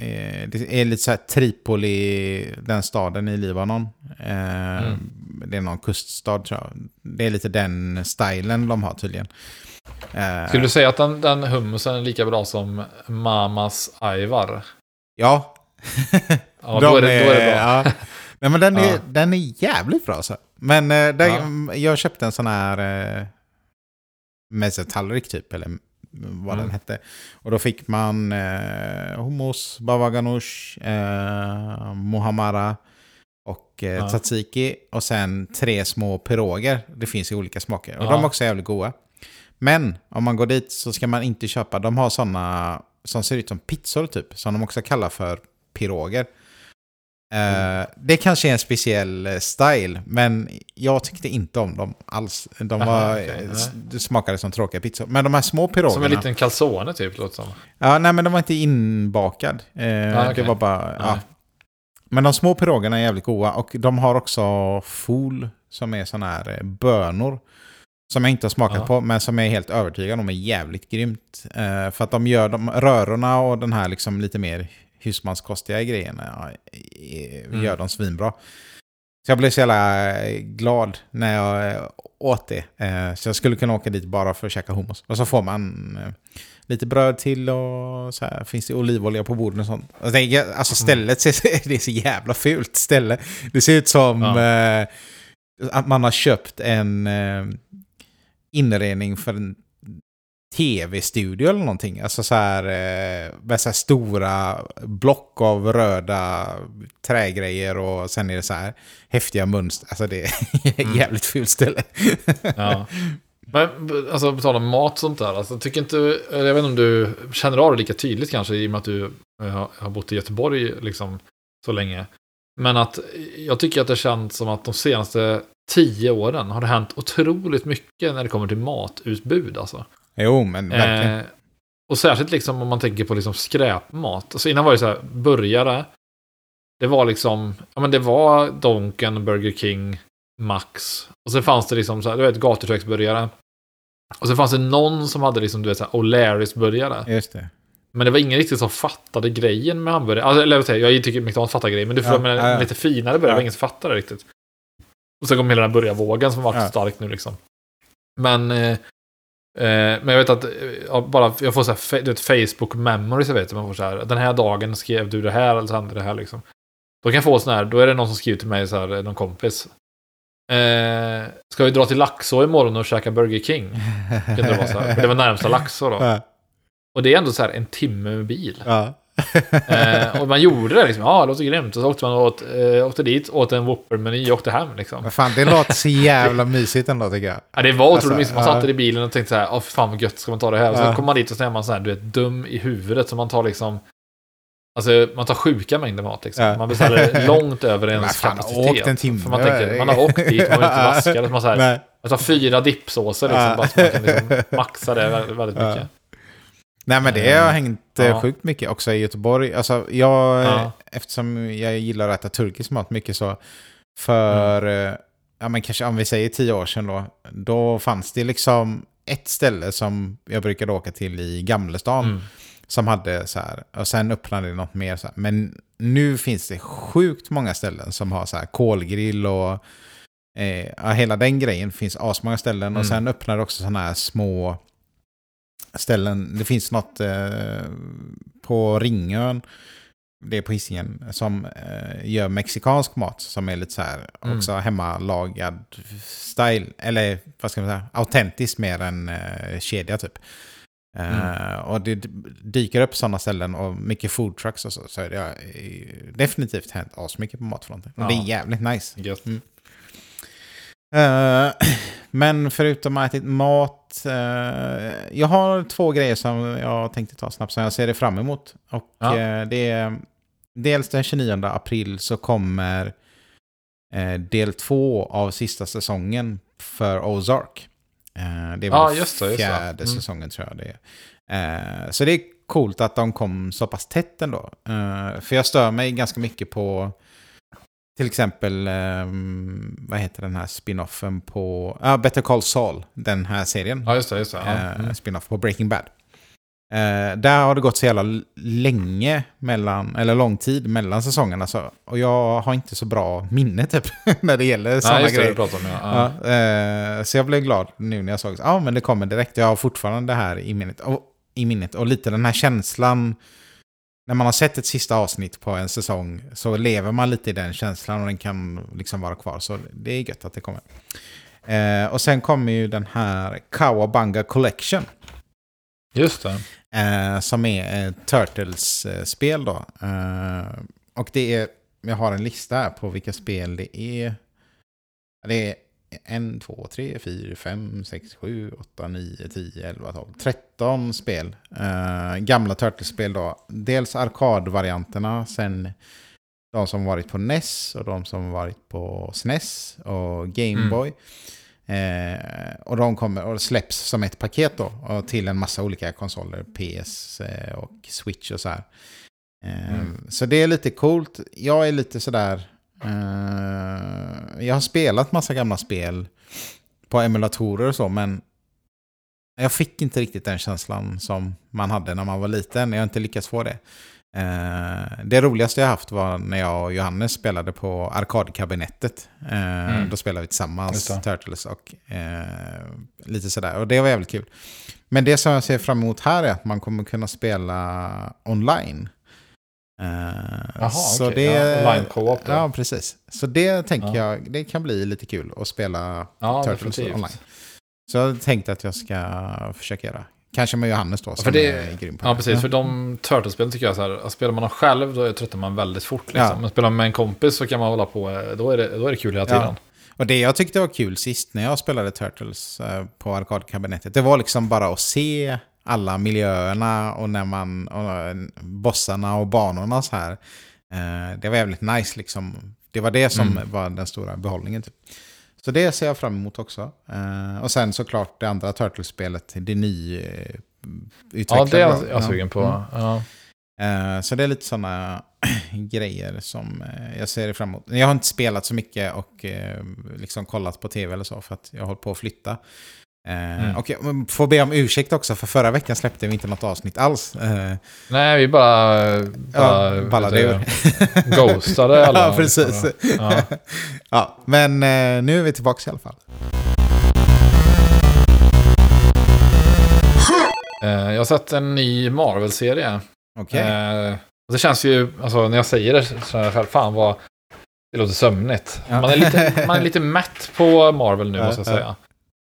eh, det är lite så här Tripoli, den staden i Libanon. Eh, Mm. Det är någon kuststad tror jag. Det är lite den stilen de har tydligen. Eh, Skulle du säga att den, den hummusen är lika bra som Mamas Aivar? Ja. Ja, då är, det, då är det bra. Ja. Nej, men den är, Ja. den är jävligt bra. Så. Men eh, där, jag köpte en sån här eh, mezzetallrik typ, eller vad Mm. den hette. Och då fick man eh, hummus, baba ganoush, eh, muhammara och eh, Ja. tzatziki. Och sen tre små piroger. Det finns i olika smaker. Och Ja. de är också jävligt goda. Men om man går dit så ska man inte köpa, de har sådana som ser ut som pizzor typ, som de också kallar för piroger. Eh, det kanske är en speciell eh, style, men jag tyckte inte om dem alls. De Aha, var, okej, eh, nej. smakade som tråkiga pizzor. Men de här små pirogerna... Som en liten calzone typ, låter som. Ja, nej men de var inte inbakad. Ah, okej. Det var bara... Ja. Men de små pirogerna är jävligt goda och de har också fol som är sådana här bönor. Som jag inte har smakat Ja. på men som jag är helt övertygad om är jävligt grymt. För att de gör de rörorna och den här liksom lite mer husmanskostiga grejerna Mm. gör de svinbra. Så jag blev så jävla eh, glad när jag eh, åt det. Eh, Så jag skulle kunna åka dit bara för att käka hummus. Och så får man lite bröd till och så här, finns det olivolja på bordet och sånt. Alltså stället, ser, det är så jävla fult ställe. Det ser ut som Ja. att man har köpt en inredning för en tv-studio eller någonting. Alltså så här, eh, med så här stora block av röda trägrejer och sen är det så här häftiga mönster. Alltså det är Mm. jävligt fult ställe. Ja. Men alltså på tal om mat och sånt där, alltså, tycker inte, jag vet inte om du känner av det lika tydligt kanske i och med att du eh, har- har bott i Göteborg liksom så länge. Men att jag tycker att det känns som att de senaste tio åren har det hänt otroligt mycket när det kommer till matutbud alltså. Jo, men verkligen. Eh, och särskilt liksom om man tänker på liksom skräpmat. Alltså innan var det så här, burgare. Det var liksom, ja men det var Donken, Burger King, Max. Och sen fanns det liksom så här, du vet, gatuköksburgare. Och sen fanns det någon som hade liksom, du vet, så här, O'Larrys burgare. Just det. Men det var ingen riktigt som fattade grejen med hamburgare. Alltså, eller jag inte, jag tycker McDonalds fattar grejen, men du får Ja, med ja, ja. lite finare burgare, Ja. ingen som fattade det riktigt. Och sen kom hela den här burgarvågen som var Ja. stark nu liksom. Men, eh, eh, men jag vet att, eh, ja, bara, jag får så här, du vet, Facebook memories, jag vet, man får så här, den här dagen skrev du det här, eller så hände det här liksom. Då kan jag få sån här, då är det någon som skriver till mig så här, någon kompis. Eh, ska vi dra till Laxå imorgon och käka Burger King? Det vara så här, för det var närmsta Laxå då. Ja. Och det är ändå så här en timme med bil. Ja. Eh, och man gjorde det liksom. Ja, det låter grymt. Och så åkte man åt, eh, åkte dit, åt en Whopper-meny och åkte hem liksom. Men fan, det låter så jävla mysigt ändå tycker jag. Ja, det var otroligt Alltså, mysigt. Man satt i bilen och tänkte så här, åh för fan vad gött, ska man ta det här? Och så Ja. kommer man dit och så är man så här, du vet, dum i huvudet. Så man tar liksom, alltså man tar sjuka mängder mat liksom. Ja. Man beställer långt över ens fan, kapacitet. åkt en timme. För man tänker, man har åkt dit, man har inte vaskat. Så man, så här, man tar fyra dippsåser liksom, Ja. bara så man kan liksom maxa det väldigt, väldigt mycket. Nej men det har Eh, hängt eh, ja. sjukt mycket också i Göteborg. Alltså jag, Ja. eh, eftersom jag gillar att äta turkisk mat mycket så för, Mm. ja men kanske om vi säger tio år sedan då, då fanns det liksom ett ställe som jag brukade åka till i Gamlestan. Mm. Som hade så här, och sen öppnade det något mer så här. Men nu finns det sjukt många ställen som har så här kolgrill och eh, ja, hela den grejen. finns asmånga ställen. Mm. Och sen öppnar det också sådana här små ställen. Det finns något eh, på Ringön, det är på Hisingen, som eh, gör mexikansk mat som är lite så här Mm. också hemmalagad style. Eller vad ska man säga, autentiskt mer än eh, kedja typ. Eh, och det dyker upp sådana ställen och mycket food trucks och så. Så det har definitivt hänt asmycket på matfronten. Och Ja. det är jävligt nice. Gött. Eh, men förutom att äta mat, eh, jag har två grejer som jag tänkte ta snabbt som jag ser det fram emot. Och Ja. eh, det är dels den 29 april så kommer eh, del två av sista säsongen för Ozark. Eh, det är väl just det, just det. fjärde Mm. säsongen tror jag det är. Eh, så det är coolt att de kom så pass tätt ändå. Eh, för jag stör mig ganska mycket på till exempel, ehm, vad heter den här spinoffen på, ja, Better Call Saul, den här serien. Ja, just det. Just det. Ja. Eh, Mm. spinoff på Breaking Bad. Eh, där har det gått så jävla länge mellan, eller lång tid mellan säsongerna. Så, och jag har inte så bra minne typ, när det gäller sådana det. grejer. Pratar om ja. Eh, så jag blev glad nu när jag såg ja men det kommer direkt. Jag har fortfarande det här i minnet. Och, i minnet. och lite den här känslan, när man har sett ett sista avsnitt på en säsong så lever man lite i den känslan och den kan liksom vara kvar. Så det är gött att det kommer. Eh, och sen kommer ju den här Kawabanga Collection. Just det. Eh, som är ett Turtles-spel då. Eh, och det är, jag har en lista här på vilka spel det är. Det är 1, 2, 3, 4, 5, 6, 7, 8, 9, 10, 11, 12, 13 spel. Eh, gamla Turtles-spel då. Dels arkadvarianterna, sen de som varit på NES och de som varit på SNES och Game Boy. Eh, och de kommer och släpps som ett paket då till en massa olika konsoler, PS eh, och Switch och så här. Eh, Mm. Så det är lite coolt. Jag är lite sådär... Eh, jag har spelat massa gamla spel på emulatorer och så, men jag fick inte riktigt den känslan som man hade när man var liten. Jag har inte lyckats få det. Eh, det roligaste jag haft var när jag och Johannes spelade på arkadkabinettet. Eh, Mm. Då spelade vi tillsammans. Turtles och lite sådär. Och det var jävligt kul. Men det som jag ser fram emot här är att man kommer kunna spela online. Eh, Jaha, så okej. det, Ja, online. Ja, precis. Så det tänker Ja. jag, det kan bli lite kul att spela Ja, Turtles definitivt. online. Så jag tänkte att jag ska försöka göra. Kanske med Johannes då, som för det- är grym på Ja, det. precis. För de Turtles-spelen tycker jag så här, spelar man dem själv då tröttnar man väldigt fort. Liksom. Ja. Men spelar man med en kompis så kan man hålla på, då är det, då är det kul hela Ja. tiden. Och det jag tyckte var kul sist när jag spelade Turtles eh, på arkadkabinettet, det var liksom bara att se alla miljöerna och när man, och eh, bossarna och banorna så här. Eh, Det var jävligt nice liksom. Det var det som Mm. var den stora behållningen typ. Så det ser jag fram emot också. Eh, Och sen såklart det andra Turtles-spelet, det ny eh, Ja, det är då. jag sugen på. Mm. Ja. Eh, Så det är lite sådana grejer som eh, jag ser fram emot. Jag har inte spelat så mycket och liksom kollat på tv eller så för att jag håller på att flytta. Eh, Mm. Och jag får be om ursäkt också för förra veckan släppte vi inte något avsnitt alls. Eh, Nej, vi bara... bara Ja, ballade ur. Ghostade alla. Ja, precis. Ja. Ja, men eh, nu är vi tillbaka i alla fall. Jag har sett en ny Marvel-serie. Okej. Och det känns ju, alltså när jag säger det så känner jag fan vad det låter sömnigt. Ja. Man, är lite, man är lite mätt på Marvel nu måste jag ja. säga.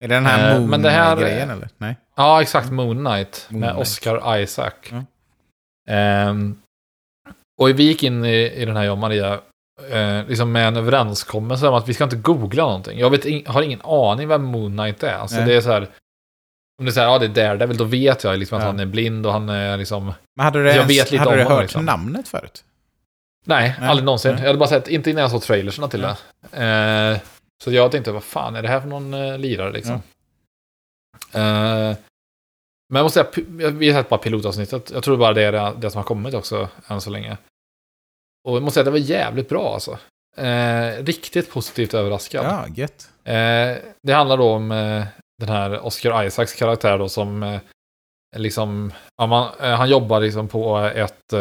Är det den här eh, här- Moon-grejen eller? Nej? Ja, exakt. Moon Knight Moon med Knight. Oscar Isaac. Ja. Ehm, och vi gick in i, i den här, jag och Maria, eh, liksom med en överenskommelse om att vi ska inte googla någonting. Jag vet, in, har ingen aning vem Moon Knight är. Alltså Nej. det är så här, om det är så här, ja det är Daredevil, då vet jag liksom att Ja. han är blind och han är liksom... Men hade du, Jag ens, vet lite hade om du honom, hört liksom. namnet förut? Nej, Nej. aldrig någonsin. Nej. Jag hade bara sett, inte innan jag såg trailerserna till det. Eh, så jag tänkte, vad fan är det här för någon eh, lirare liksom? Eh, Men jag måste säga, vi har sett bara pilotavsnittet. Jag tror bara det är det, det som har kommit också än så länge. Och jag måste säga det var jävligt bra alltså. Eh, riktigt positivt överraskad. Ja, gött. Det handlar då om den här Oscar Isaacs karaktär då som liksom, ja, man, han jobbar liksom på ett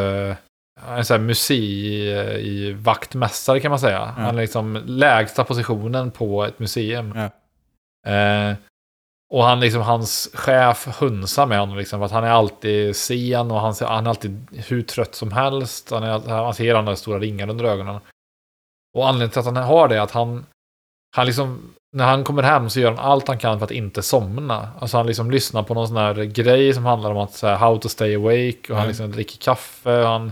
en sån här musei i vaktmästare kan man säga. Han är liksom lägsta positionen på ett museum. Ja. Eh, och han liksom, hans chef hunsar med honom liksom, för att han är alltid sen och han, han är alltid hur trött som helst. Han, är, han ser han har stora ringar under ögonen. Och anledningen till att han har det är att han, han liksom, när han kommer hem så gör han allt han kan för att inte somna. Alltså han liksom lyssnar på någon sån här grej som handlar om att så här, how to stay awake och han Mm. liksom dricker kaffe och han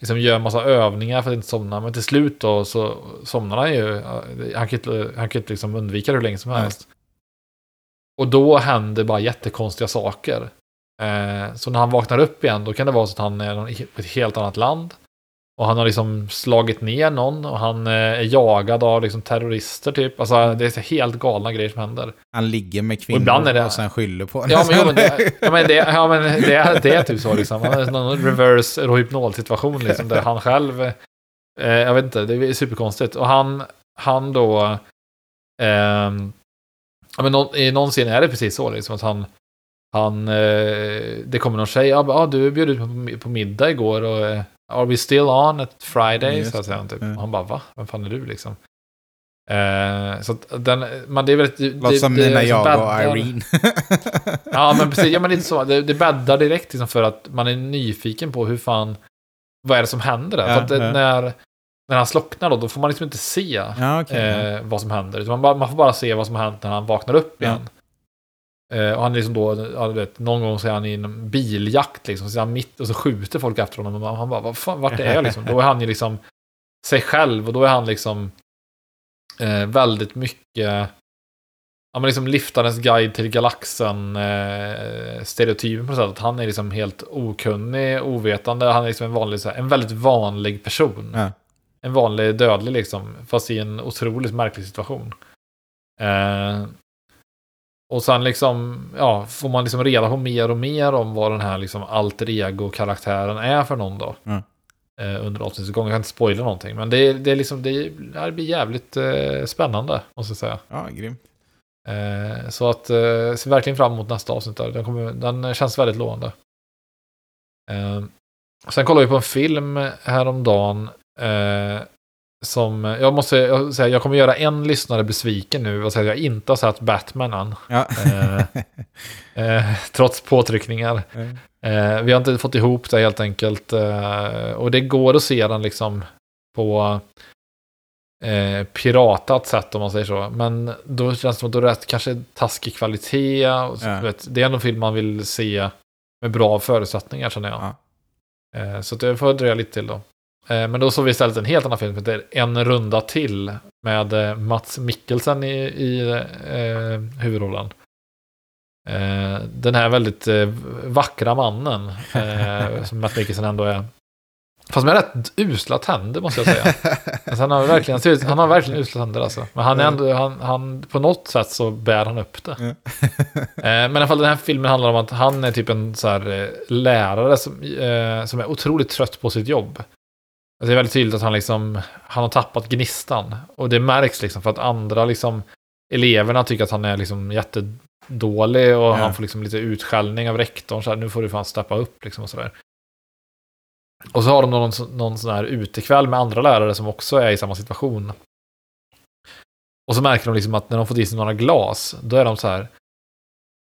liksom gör en massa övningar för att inte somna. Men till slut då så somnar han ju. Han kan inte, han kan inte liksom undvika det hur länge som helst. Och då händer bara jättekonstiga saker. Eh, så när han vaknar upp igen då kan det vara så att han är på ett helt annat land. Och han har liksom slagit ner någon och han eh, är jagad av liksom terrorister typ. Alltså det är helt galna grejer som händer. Han ligger med kvinnor och, ibland är det- sen skyller på Ja men, jo, men, det, ja, men, det, ja, men det, är- det är typ så liksom. Han är någon reverse rohypnol-situation liksom. Där han själv, eh, jag vet inte, det är superkonstigt. Och han, han då, ehm, ja, men någon, i någon scen är det precis så liksom. Att han, han eh, det kommer någon tjej, ja ah, du bjöd ut på, på middag igår och eh, are we still on at Friday? Just så att säga, det. typ. Och han bara, va? Vem fan är du liksom? Eh, så den, man, det är väldigt... det- Låter som det- det Nina är som jag och bäddar- Irene. Ja, men precis. Ja, men lite så. Det, det bäddar direkt liksom för att man är nyfiken på hur fan... Vad är det som händer där? Ja, för att det, ja. när, när han slocknar då, då får man liksom inte se ja, okej. eh, vad som händer. Man, bara, man får bara se vad som har hänt när han vaknar upp igen. Eh, och han är liksom då, ja, vet, någon gång så är han i en biljakt liksom. Så är han mitt och så skjuter folk efter honom. Och han bara, vad fan, vart är jag liksom? Då är han ju liksom sig själv och då är han liksom eh, väldigt mycket Ja, men liksom liftarens guide till galaxen eh, stereotypen på något sätt. Att han är liksom helt okunnig, ovetande. Han är liksom en vanlig, så här, en väldigt vanlig person. Ja. En vanlig dödlig liksom, fast i en otroligt märklig situation. Eh, och sen liksom, ja, får man liksom reda på mer och mer om vad den här liksom alter ego-karaktären är för någon då. Mm. Eh, under avsnittets gång. Jag kan inte spoila någonting. Men det, det är liksom, det, det blir jävligt eh, spännande, måste jag säga. ja, grymt. Eh, så att, eh, ser verkligen fram emot nästa avsnitt där. Den, kommer, den känns väldigt lovande. Eh, sen kollade vi på en film häromdagen. Eh, som, jag måste säga, jag kommer göra en lyssnare besviken nu och säga att jag inte har sett Batman än. Ja. Eh, eh, trots påtryckningar. Eh, vi har inte fått ihop det helt enkelt. Eh, och det går att se den liksom på eh, piratat sätt om man säger så. Men då känns det som att det är rätt kanske taskig kvalitet. Och, Ja. vet, det är en film man vill se med bra förutsättningar känner jag. Ja. Eh, så det får jag dröja lite till då. Eh, men då såg vi istället en helt annan film som heter En runda till. Med eh, Mats Mikkelsen i, i eh, huvudrollen. Eh, den här väldigt eh, vackra mannen, eh, som Matt Mikkelsen ändå är. Fast med rätt usla tänder måste jag säga. Alltså, han, har verkligen, han har verkligen usla tänder alltså. Men han är ändå, han, han, på något sätt så bär han upp det. Men i alla fall den här filmen handlar om att han är typ en så här, lärare som, som är otroligt trött på sitt jobb. Alltså, det är väldigt tydligt att han liksom, han har tappat gnistan. Och det märks liksom för att andra liksom, eleverna tycker att han är liksom jättedålig och Ja. han får liksom lite utskällning av rektorn. Så här, nu får du fan steppa upp liksom och sådär. Och så har de någon, någon sån här utekväll med andra lärare som också är i samma situation. Och så märker de liksom att när de får i sig några glas, då är de så här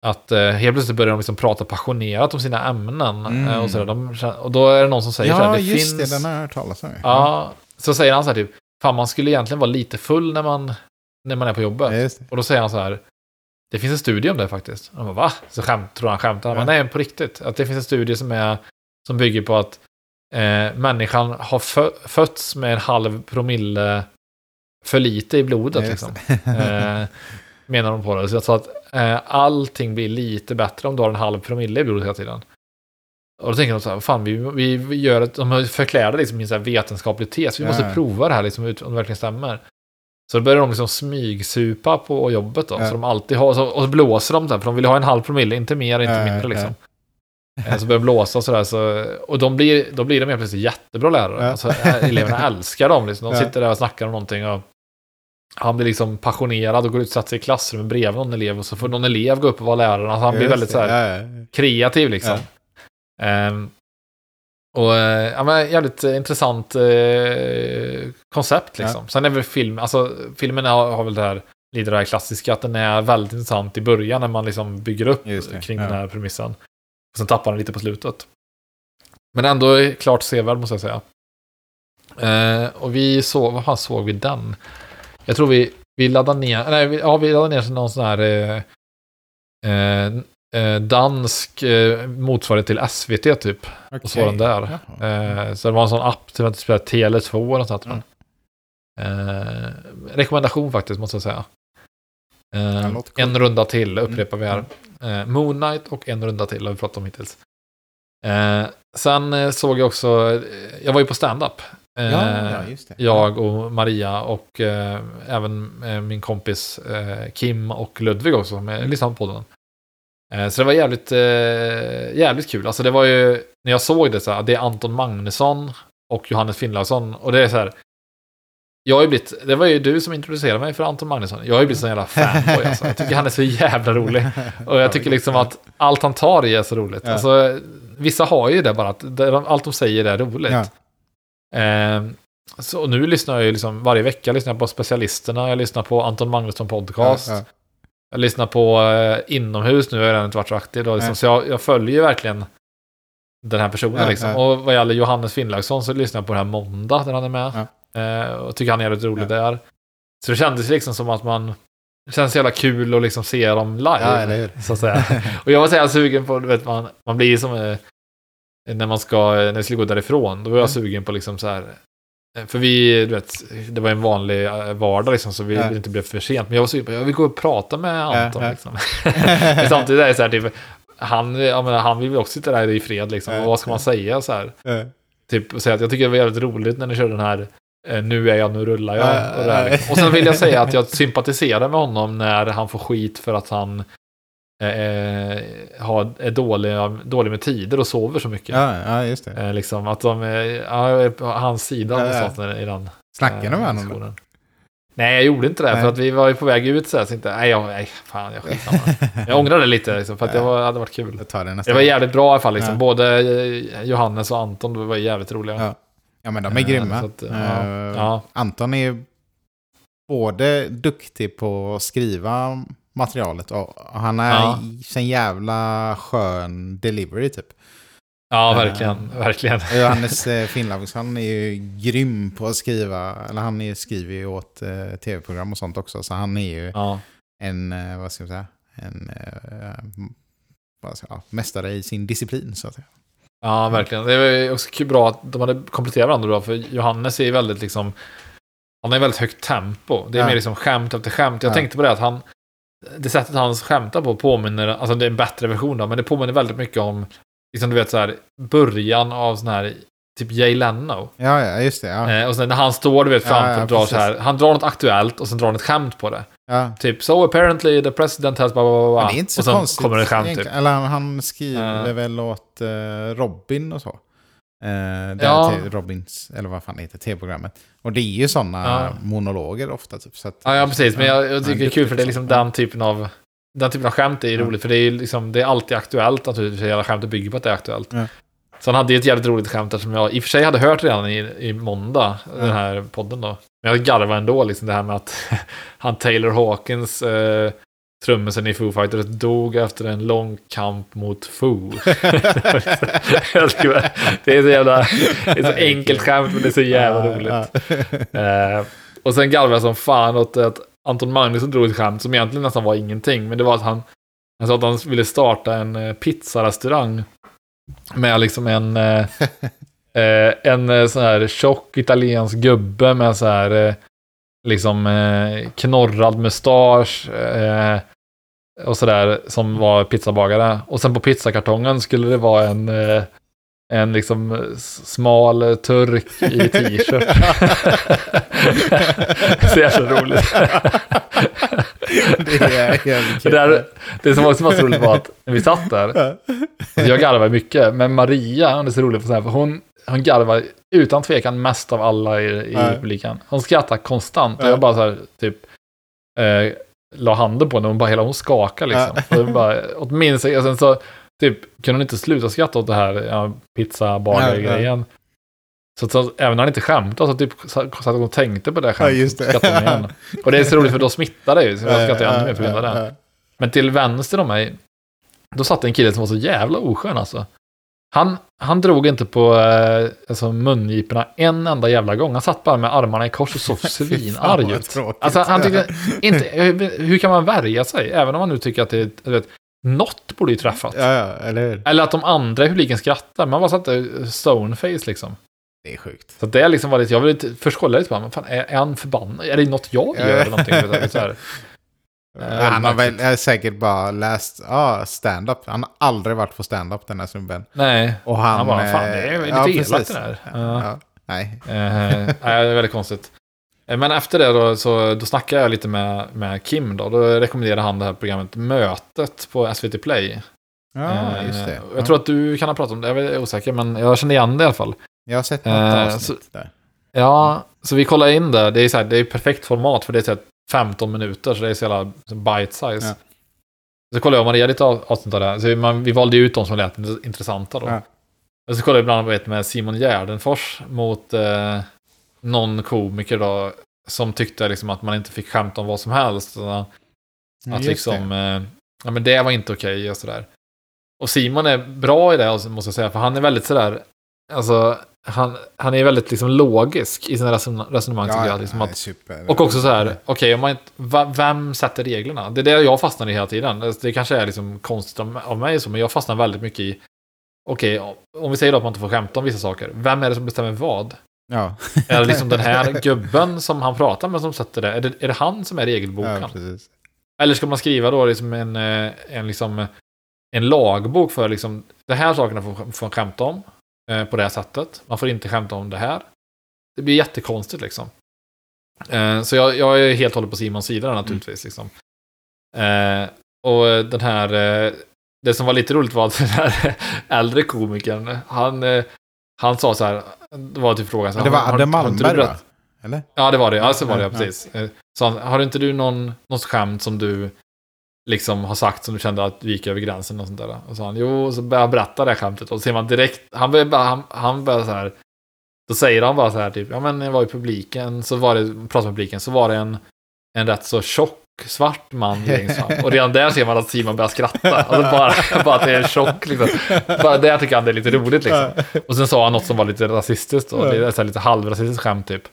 att eh, helt plötsligt börjar de liksom prata passionerat om sina ämnen. Mm. Eh, och, så de, och då är det någon som säger så här, Ja, det just finns... det. Den har jag hört talas om. Ja, så säger han så här typ, fan man skulle egentligen vara lite full när man, när man är på jobbet. Ja, just. Och då säger han så här, det finns en studie om det faktiskt. Och de bara, va? Så skämt, tror han skämtar. Ja. nej, på riktigt. Att det finns en studie som, är, som bygger på att eh, människan har fö fötts med en halv promille för lite i blodet. Ja, just liksom. eh, menar de på det. Så jag tror att eh, allting blir lite bättre om du har en halv promille i blodet hela tiden. Och då tänker de så här, fan, vi, vi, vi gör ett, de förklär det liksom i en så vetenskaplig tes. Vi Ja. måste prova det här liksom, om det verkligen stämmer. Så då börjar de liksom smygsupa på jobbet då. Ja. Så de alltid har, så, och så blåser de där, för de vill ha en halv promille, inte mer, inte Ja, mindre liksom. Eh, Så börjar de blåsa och sådär, så, och de blir, då blir de helt plötsligt jättebra lärare. Ja. Alltså, ä- eleverna älskar dem, liksom. de sitter där och snackar om någonting. Och han blir liksom passionerad och går ut och sätter sig i klassrummet bredvid någon elev, och så får någon elev gå upp och vara lärare. Alltså, han blir Just väldigt det, så här, ja, ja. kreativ liksom. Ehm, och eh, ja, men jävligt intressant eh, koncept liksom. Sen är väl film, alltså filmen har, har väl det här, lite det här klassiska, att den är väldigt intressant i början när man liksom bygger upp kring ja. den här premissen. Och sen tappar den lite på slutet. Men ändå klart sevärd måste jag säga. Eh, och vi såg, vad fan såg vi den? Jag tror vi, vi laddade ner, nej, vi, ja vi laddade ner någon sån här eh, eh, eh, dansk eh, motsvarighet till SVT typ. Och så var den där. Eh, så det var en sån app till att spela Tele2 eller något sånt. jag. Eh, rekommendation faktiskt, måste jag säga. Eh, cool. en runda till upprepar vi Mm. här. Eh, Moon Knight och en runda till har vi pratat om hittills. Sen såg jag också, jag var ju på stand-up. Eh, Ja, det. jag och Maria och eh, även eh, min kompis eh, Kim och Ludvig också som mm. lyssnade på podden. Eh, så det var jävligt, eh, jävligt kul. Alltså det var ju, när jag såg det så här, det är Anton Magnusson och Johannes Finnlaugsson. Och det är så här, jag har ju blivit, det var ju du som introducerade mig för Anton Magnusson. Jag har ju blivit sån jävla fanboy alltså. Jag tycker han är så jävla rolig. Och jag tycker liksom att allt han tar i är så roligt. Ja. Alltså, vissa har ju det bara, att allt de säger är roligt. Ja. Eh, så nu lyssnar jag ju liksom varje vecka lyssnar jag på specialisterna, jag lyssnar på Anton Magnusson podcast. Ja, ja. Jag lyssnar på eh, inomhus nu, har jag redan inte varit så aktiv då, liksom, Nej. så jag, jag följer ju verkligen den här personen Ja, liksom. ja. Och vad gäller Johannes Finnlaugsson så lyssnar jag på det här Måndag där han är med. Eh, och tycker han är jävligt rolig där. Så det kändes liksom som att man, det känns så jävla kul att liksom se dem live. Ja? Så att säga. Och jag var så jävla sugen på, du vet, man, man blir som eh, när man ska, när vi skulle gå därifrån, då var jag Mm. sugen på liksom så här, eh, för vi, du vet, det var en vanlig eh, vardag liksom, så vi ville inte bli för sent. Men jag var sugen på, jag vill gå och prata med Anton ja. liksom. Men samtidigt är det så här, typ, han, jag menar, han vill väl också sitta där i fred liksom. Och vad ska man säga så här? Typ säga att jag tycker det var jävligt roligt när ni körde den här eh, Nu är jag, nu rullar jag. Ja, och, ja. och sen vill jag säga att jag sympatiserar med honom när han får skit för att han har, är dålig, dålig med tider och sover så mycket. Ja, ja, just det. Eh, liksom att de är, ja, på hans sida Ja, ja. i den Snackar du eh, med honom? Nej, jag gjorde inte det. Nej. För att vi var ju på väg ut så här. Så inte, nej, jag, nej, fan, jag skitsamma. Jag ångrar det lite, liksom, för att det var, hade varit kul. Jag tar det nästa Det var jävligt bra i alla fall. Liksom. Ja. Både eh, Johannes och Anton var jävligt roliga. Ja. Ja, men de är Eh, grymma. att, ja, Eh. Anton är både duktig på att skriva materialet och han är Ja. i en jävla skön delivery typ. Ja, Eh, verkligen. verkligen. Johannes eh, Finnlaugsson är ju grym på att skriva, eller han är, skriver ju åt eh, tv-program och sånt också, så han är ju Ja, en, eh, vad ska jag säga, en vad ska ja, mästare i sin disciplin så att säga. ja, verkligen. Det var också bra att de hade kompletterat varandra bra. För Johannes är ju väldigt liksom... Han ju väldigt högt tempo. Det är Ja. mer liksom skämt efter skämt. Jag Ja. tänkte på det att han... Det sättet han skämtar på påminner... Alltså det är en bättre version då, men det påminner väldigt mycket om... Liksom du vet så här, början av sån här... Typ Jay Leno. Ja, ja, just det. Ja. Eh, och sen när han står, du vet, Ja, framför ja, och drar så här. Han drar något aktuellt och sen drar han ett skämt på det. Ja. Typ, so apparently the president has blah, blah, blah. Men det är inte så och sen konstigt. kommer det skämt typ. Eller han, han skriver Ja. väl åt eh, Robin och så. Eh, Ja. te- Robins, eller vad fan det heter, tv-programmet. Och det är ju sådana Ja. monologer ofta. Typ, så att, Ja, ja precis. Men jag, jag Ja, tycker det är kul för det är liksom Ja. den typen av... Den typen av skämt är ju roligt, för det är liksom, det är alltid aktuellt naturligtvis. Hela skämtet bygger på att det är aktuellt. Så han hade ju ett jävligt roligt skämt där som jag i och för sig hade hört redan i, i måndag, den här podden då. Men jag garvade ändå, liksom det här med att han Taylor Hawkins, eh, trummisen i Foo Fighters, dog efter en lång kamp mot Foo. Det är så jävla, det är så enkelt skämt, men det är så jävla roligt. Eh, och sen garvade jag som fan åt att Anton Magnusson drog ett skämt som egentligen nästan var ingenting. Men det var att han, han sa att han ville starta en eh, pizzarestaurang med liksom en, eh, en sån här tjock italiensk gubbe med så här liksom eh, knorrad mustasch eh, och sådär som var pizzabagare. Och sen på pizzakartongen skulle det vara en, eh, en liksom s- smal eh, turk i t-shirt. så jävla roligt. Det är jävligt Det, där, det som också var så roligt var att när vi satt där, alltså jag garvade mycket, men Maria, hon är så rolig på så här, för hon, hon garvar utan tvekan mest av alla i, i publiken. Hon skrattar konstant och Ja. jag bara så här, typ, eh, la handen på henne och bara, hela hon skakar liksom. Och det bara, åtminstone, och sen så, typ, kunde hon inte sluta skratta åt det här ja, pizza grejen Så, så även när han inte skämtade så typ satt hon och tänkte på det Ja, skämtet. just det. igen. Och det är så roligt för då smittar det ju, så jag skrattar ännu mer på grund av det. Ja, ja, Men till vänster om mig, då satt en kille som var så jävla oskön alltså. Han, han drog inte på eh, alltså, mungiporna en enda jävla gång. Han satt bara med armarna i kors och såg svinarg ut. Alltså han tyckte inte, hur kan man värja sig? Även om man nu tycker att det är, vet, något borde ju träffat. Ja, ja, eller? Eller att de andra i publiken skrattar. Man bara satte stoneface liksom. Det är sjukt. Så det liksom var lite, jag ville lite- först kolla lite på honom, fan, är, är han förbannad? Är det något jag gör eller någonting? Så här, han har märkligt. väl eh, säkert bara läst ah, stand-up. Han har aldrig varit på stand-up den här snubben. Nej, Och han... Han bara, fan, det är eh, lite ja, elakt det där. Ja, Ja. Nej. Eh, nej, det är väldigt konstigt. Eh, Men efter det då, så, då snackade jag lite med, med Kim då. Då rekommenderade han det här programmet Mötet på SVT Play. Ja, Eh, just det. Jag tror att du kan ha pratat om det, jag är osäker, men jag känner igen det i alla fall. Jag har sett något eh, avsnitt där. Ja, så vi kollar in det. Det är, så här, det är perfekt format för det är så här 15 minuter, så det är så jävla bite size. Ja. Så kollade jag och Maria lite av- avsnitt av det. Så man, vi valde ut de som lät intressanta då. Ja. Och så kollade jag ibland ett med Simon Gärdenfors mot eh, någon komiker då. Som tyckte liksom att man inte fick skämta om vad som helst. Så att Just liksom, det. eh, ja men det var inte okej och sådär. Och Simon är bra i det alltså, måste jag säga, för han är väldigt sådär, alltså, han, han är väldigt liksom logisk i sina reson- resonemang tycker jag. Liksom att, super. och också så här, okej, va, vem sätter reglerna? Det är det jag fastnar i hela tiden. Det, det kanske är liksom konstigt av, mig, så, men jag fastnar väldigt mycket i, okej, om vi säger då att man inte får skämta om vissa saker, vem är det som bestämmer vad? Ja, Är det liksom den här gubben som han pratar med som sätter det? Är det, är det han som är regelboken? ja. Eller ska man skriva då liksom en, eh, en, liksom, en lagbok för liksom, de här sakerna får man skämta om på det här sättet. Man får inte skämta om det här. Det blir jättekonstigt liksom. Eh, så jag, jag är helt hållet på Simons sida naturligtvis. Liksom. Eh, och den här, eh, det som var lite roligt var att den här äldre komikern, han, eh, han sa så här, det var typ frågan så här, Det var Adde Malmberg va? Eller? Ja, det var det. Ja, så var det, Ja, precis. Eh, Så han, har inte du någon, något skämt som du liksom har sagt som du kände att du gick över gränsen och sånt där? Och så han, jo, så började han berätta det här skämtet och så ser man direkt, han börjar han, han börjar så här, då säger han bara så här typ, ja men jag var i publiken, så var det, pratade med publiken, så var det en, en rätt så tjock svart man längst fram. Och redan där ser man att Simon börjar skratta. Alltså bara, bara att det är en chock liksom. Bara där tycker han det är lite roligt liksom. Och sen sa han något som var lite rasistiskt då. Det är så lite halvrasistiskt skämt typ.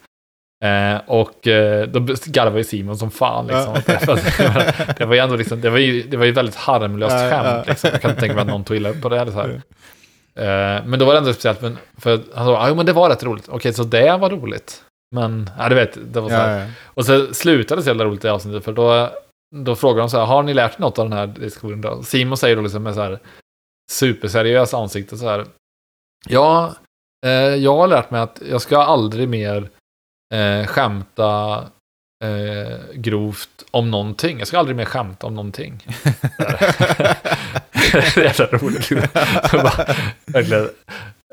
Eh, och eh, då garvade ju Simon som fan liksom. Ja. Det var ju ändå liksom, det var ju, det var ju väldigt harmlöst Ja, skämt ja. liksom. Jag kan inte tänka mig att någon tog illa upp på det eller så här. Eh, men då var det ändå speciellt, men, för han sa, ja men det var rätt roligt. Okej, så det var roligt. Men, ja du vet, det var så här. Och så slutade det så jävla roligt i avsnittet, för då, då frågar de så här, har ni lärt er något av den här diskussionen då? Simon säger då liksom med så här superseriös ansikte så här, ja, eh, jag har lärt mig att jag ska aldrig mer eh, skämta eh, grovt om någonting. Jag ska aldrig mer skämta om någonting. det är jävla roligt. Verkligen,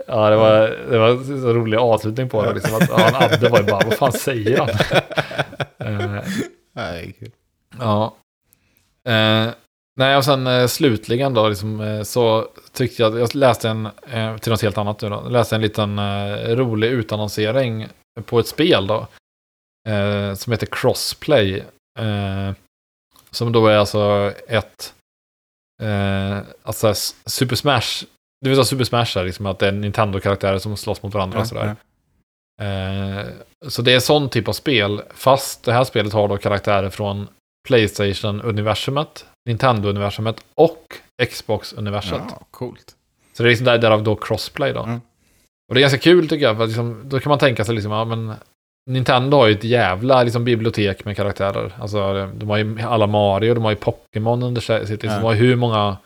ja, det var, det var en så rolig avslutning på det. Liksom, att, ja, Adde var ju bara, vad fan säger han? Eh, Nej, kul. Ja. Eh, nej, och sen eh, slutligen då, liksom, eh, så tyckte jag, jag läste en, till något helt annat nu då, jag läste en liten rolig utannonsering på ett spel då, eh, som heter Crossplay. Eh, som då är alltså ett, eh, alltså Super Smash, det vill säga Super Smash är liksom att det är Nintendo-karaktärer som slåss mot varandra och sådär. Ja, Eh, så det är sån typ av spel, fast det här spelet har då karaktärer från Playstation-universumet, Nintendo-universumet och Xbox-universet. ja, coolt. Så det är liksom där, därav då crossplay då. Mm. Och det är ganska kul tycker jag, för liksom, då kan man tänka sig liksom, ja men Nintendo har ju ett jävla liksom, bibliotek med karaktärer. Alltså de har ju alla Mario, de har ju Pokémon under sig- liksom, Ja. de har ju hur många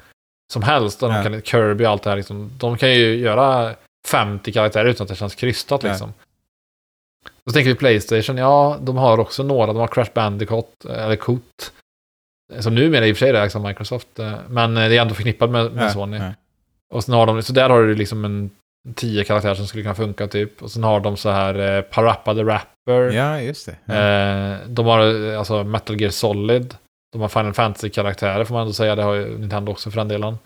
som helst. Och de Ja. kan, Kirby och allt det här. Liksom, de kan ju göra 50 karaktärer utan att det känns krystat Ja. liksom. Så tänker vi Playstation, ja, de har också några. De har Crash Bandicoot, eller Coot. Som numera i och för sig är ägs av Microsoft. eh, Men eh, det är ändå förknippat med, med Sony. Och sen har de, så där har du liksom en tio karaktärer som skulle kunna funka typ. Och sen har de så här eh, Parappa the Rapper. Ja, just det. Ja. Eh, de har eh, alltså Metal Gear Solid. De har Final Fantasy-karaktärer får man ändå säga. Det har ju Nintendo också för den delen.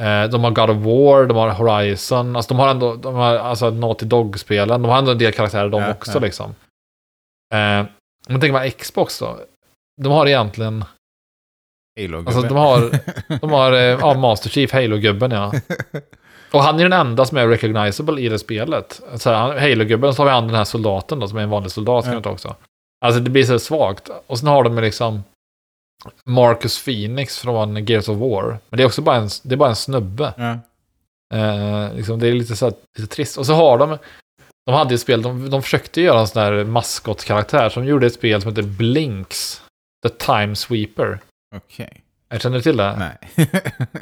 Eh, de har God of War, de har Horizon. Alltså de har ändå, de har alltså Naughty Dog-spelen. De har ändå en del karaktärer de Ja, också ja. liksom. Eh, men tänker man Xbox då. De har egentligen, Halo-gubbe. alltså de har, de har eh, ja, Master Chief, Halo-gubben ja. Och han är den enda som är recognizable i det spelet. Så här, Halo-gubben, så har vi han den här soldaten då, som är en vanlig soldat. Ta också. Alltså det blir så svagt. Och sen har de liksom Marcus Phoenix från Gears of War. Men det är också bara en, det är bara en snubbe. ja. Eh, liksom, det är lite, så här, lite trist. Och så har de, de hade ett spel, de, de försökte göra en sån där maskotkaraktär. Som gjorde ett spel som heter Blinks. The Time Sweeper. Okej. Jag känner du till det? Nej.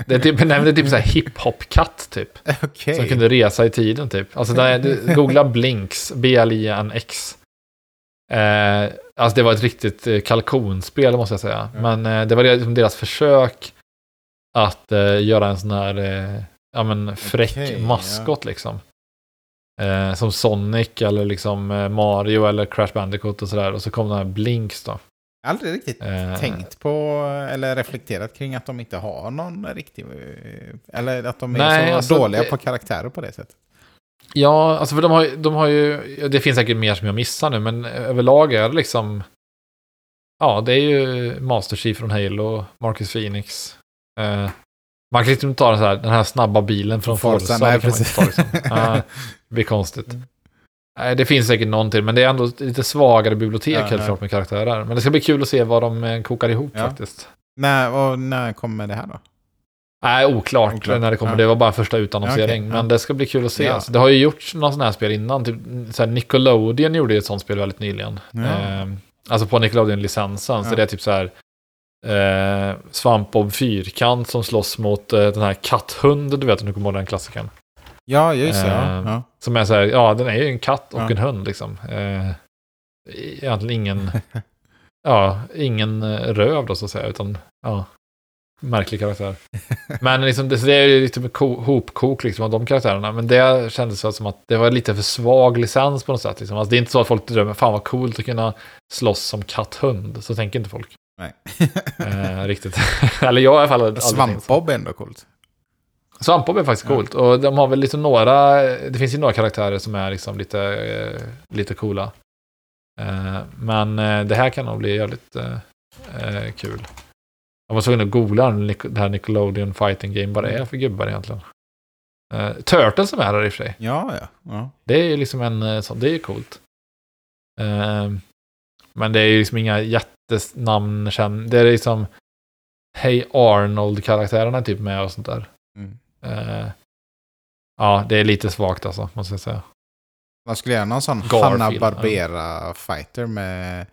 Det är typ, nej, det är typ så här hiphop-katt typ. Okej. Som kunde resa i tiden typ. Alltså där, du- googla Blinks, B-L-I-N-X. Eh, alltså det var ett riktigt eh, kalkonspel måste jag säga. Ja. Men eh, det var liksom deras försök att eh, göra en sån här, eh, ja men fräck Okej, maskot liksom. Eh, som Sonic eller liksom eh, Mario eller Crash Bandicoot och sådär. Och så kom den här Blinks då. Aldrig riktigt Eh, tänkt på eller reflekterat kring att de inte har någon riktig... eh, Eller att de är Nej, så alltså, dåliga det- på karaktärer på det sättet. Ja, alltså för de har, de har ju, det finns säkert mer som jag missar nu, men överlag är det liksom, ja, det är ju Master Chief från Halo, Marcus Phoenix. Eh, man kan liksom inte ta den, så här, den här snabba bilen från Forza, Forza. nej, precis. liksom. Ja, det blir konstigt. Nej, det finns säkert någon till, men det är ändå lite svagare bibliotek Ja, helt klart med karaktärer. Men det ska bli kul att se vad de eh, kokar ihop Ja. faktiskt. när, och när kommer det här då? Nej, oklart, Oklart. när det kommer. Ja. Det var bara första utannonsering. Ja. Men det ska bli kul att se. Ja. Alltså, det har ju gjorts någon sån här spel innan. Typ, så här Nickelodeon gjorde ett sånt spel väldigt nyligen. Eh, alltså på Nickelodeon-licensen. Så det är typ så här eh, Svampbob Fyrkant som slåss mot eh, den här Katthund. Du vet om du kommer ihåg den klassikern. Ja, just det. Eh, Ja. Som är så här, ja den är ju en katt och Ja. en hund liksom. Eh, egentligen ingen, ja, ingen eh, röv då så att säga. Utan, ja, märklig karaktär. Men liksom, det, det är ju lite med ko, hopkok liksom av de karaktärerna. Men det kändes så som att det var lite för svag licens på något sätt. Liksom. Alltså, det är inte så att folk drömmer, fan vad coolt att kunna slåss som katt-hund. Så tänker inte folk. Nej. Eh, riktigt. Eller jag i alla fall. Svampbob är ändå coolt. Svampbob är faktiskt Ja. coolt. Och de har väl lite några, det finns ju några karaktärer som är liksom lite, eh, lite coola. Eh, men eh, det här kan nog bli jävligt eh, kul. Jag var tvungen att googla det här Nickelodeon Fighting Game, vad det är för gubbar egentligen. Turtles som är här i och för sig. Ja, ja. ja. Det är ju liksom en sån, det är ju coolt. Men det är ju liksom inga jättenamn. Det är liksom Hey Arnold-karaktärerna typ med och sånt där. Mm. Eh, ja, det är lite svagt alltså, måste jag säga. Man skulle göra någon sån Hanna-Barbera-fighter med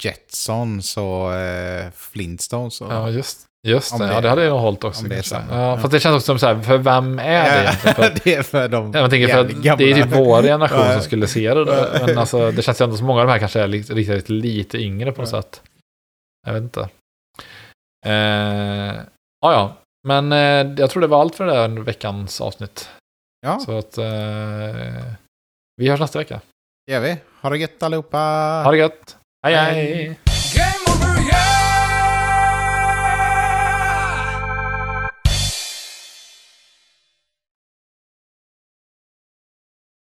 Jetsons och eh, Flintstones. Och... Ja, just, just det. det- Ja, det hade jag nog hållit också. om det är. Ja, Ja. Fast det känns också som så här, för vem är det egentligen? För, det är för de jag tänker för att det är typ gamla. vår generation som skulle se det. Då. Men alltså, det känns ju ändå som många av de här kanske är lite, riktigt lite yngre på något sätt. Jag vet inte. Eh, ja, ja. Men eh, jag tror det var allt för det här veckans avsnitt. Ja, Så att eh, vi hörs nästa vecka. det gör vi. Ha det gött allihopa. Ha det gött. hej. Hej. hej.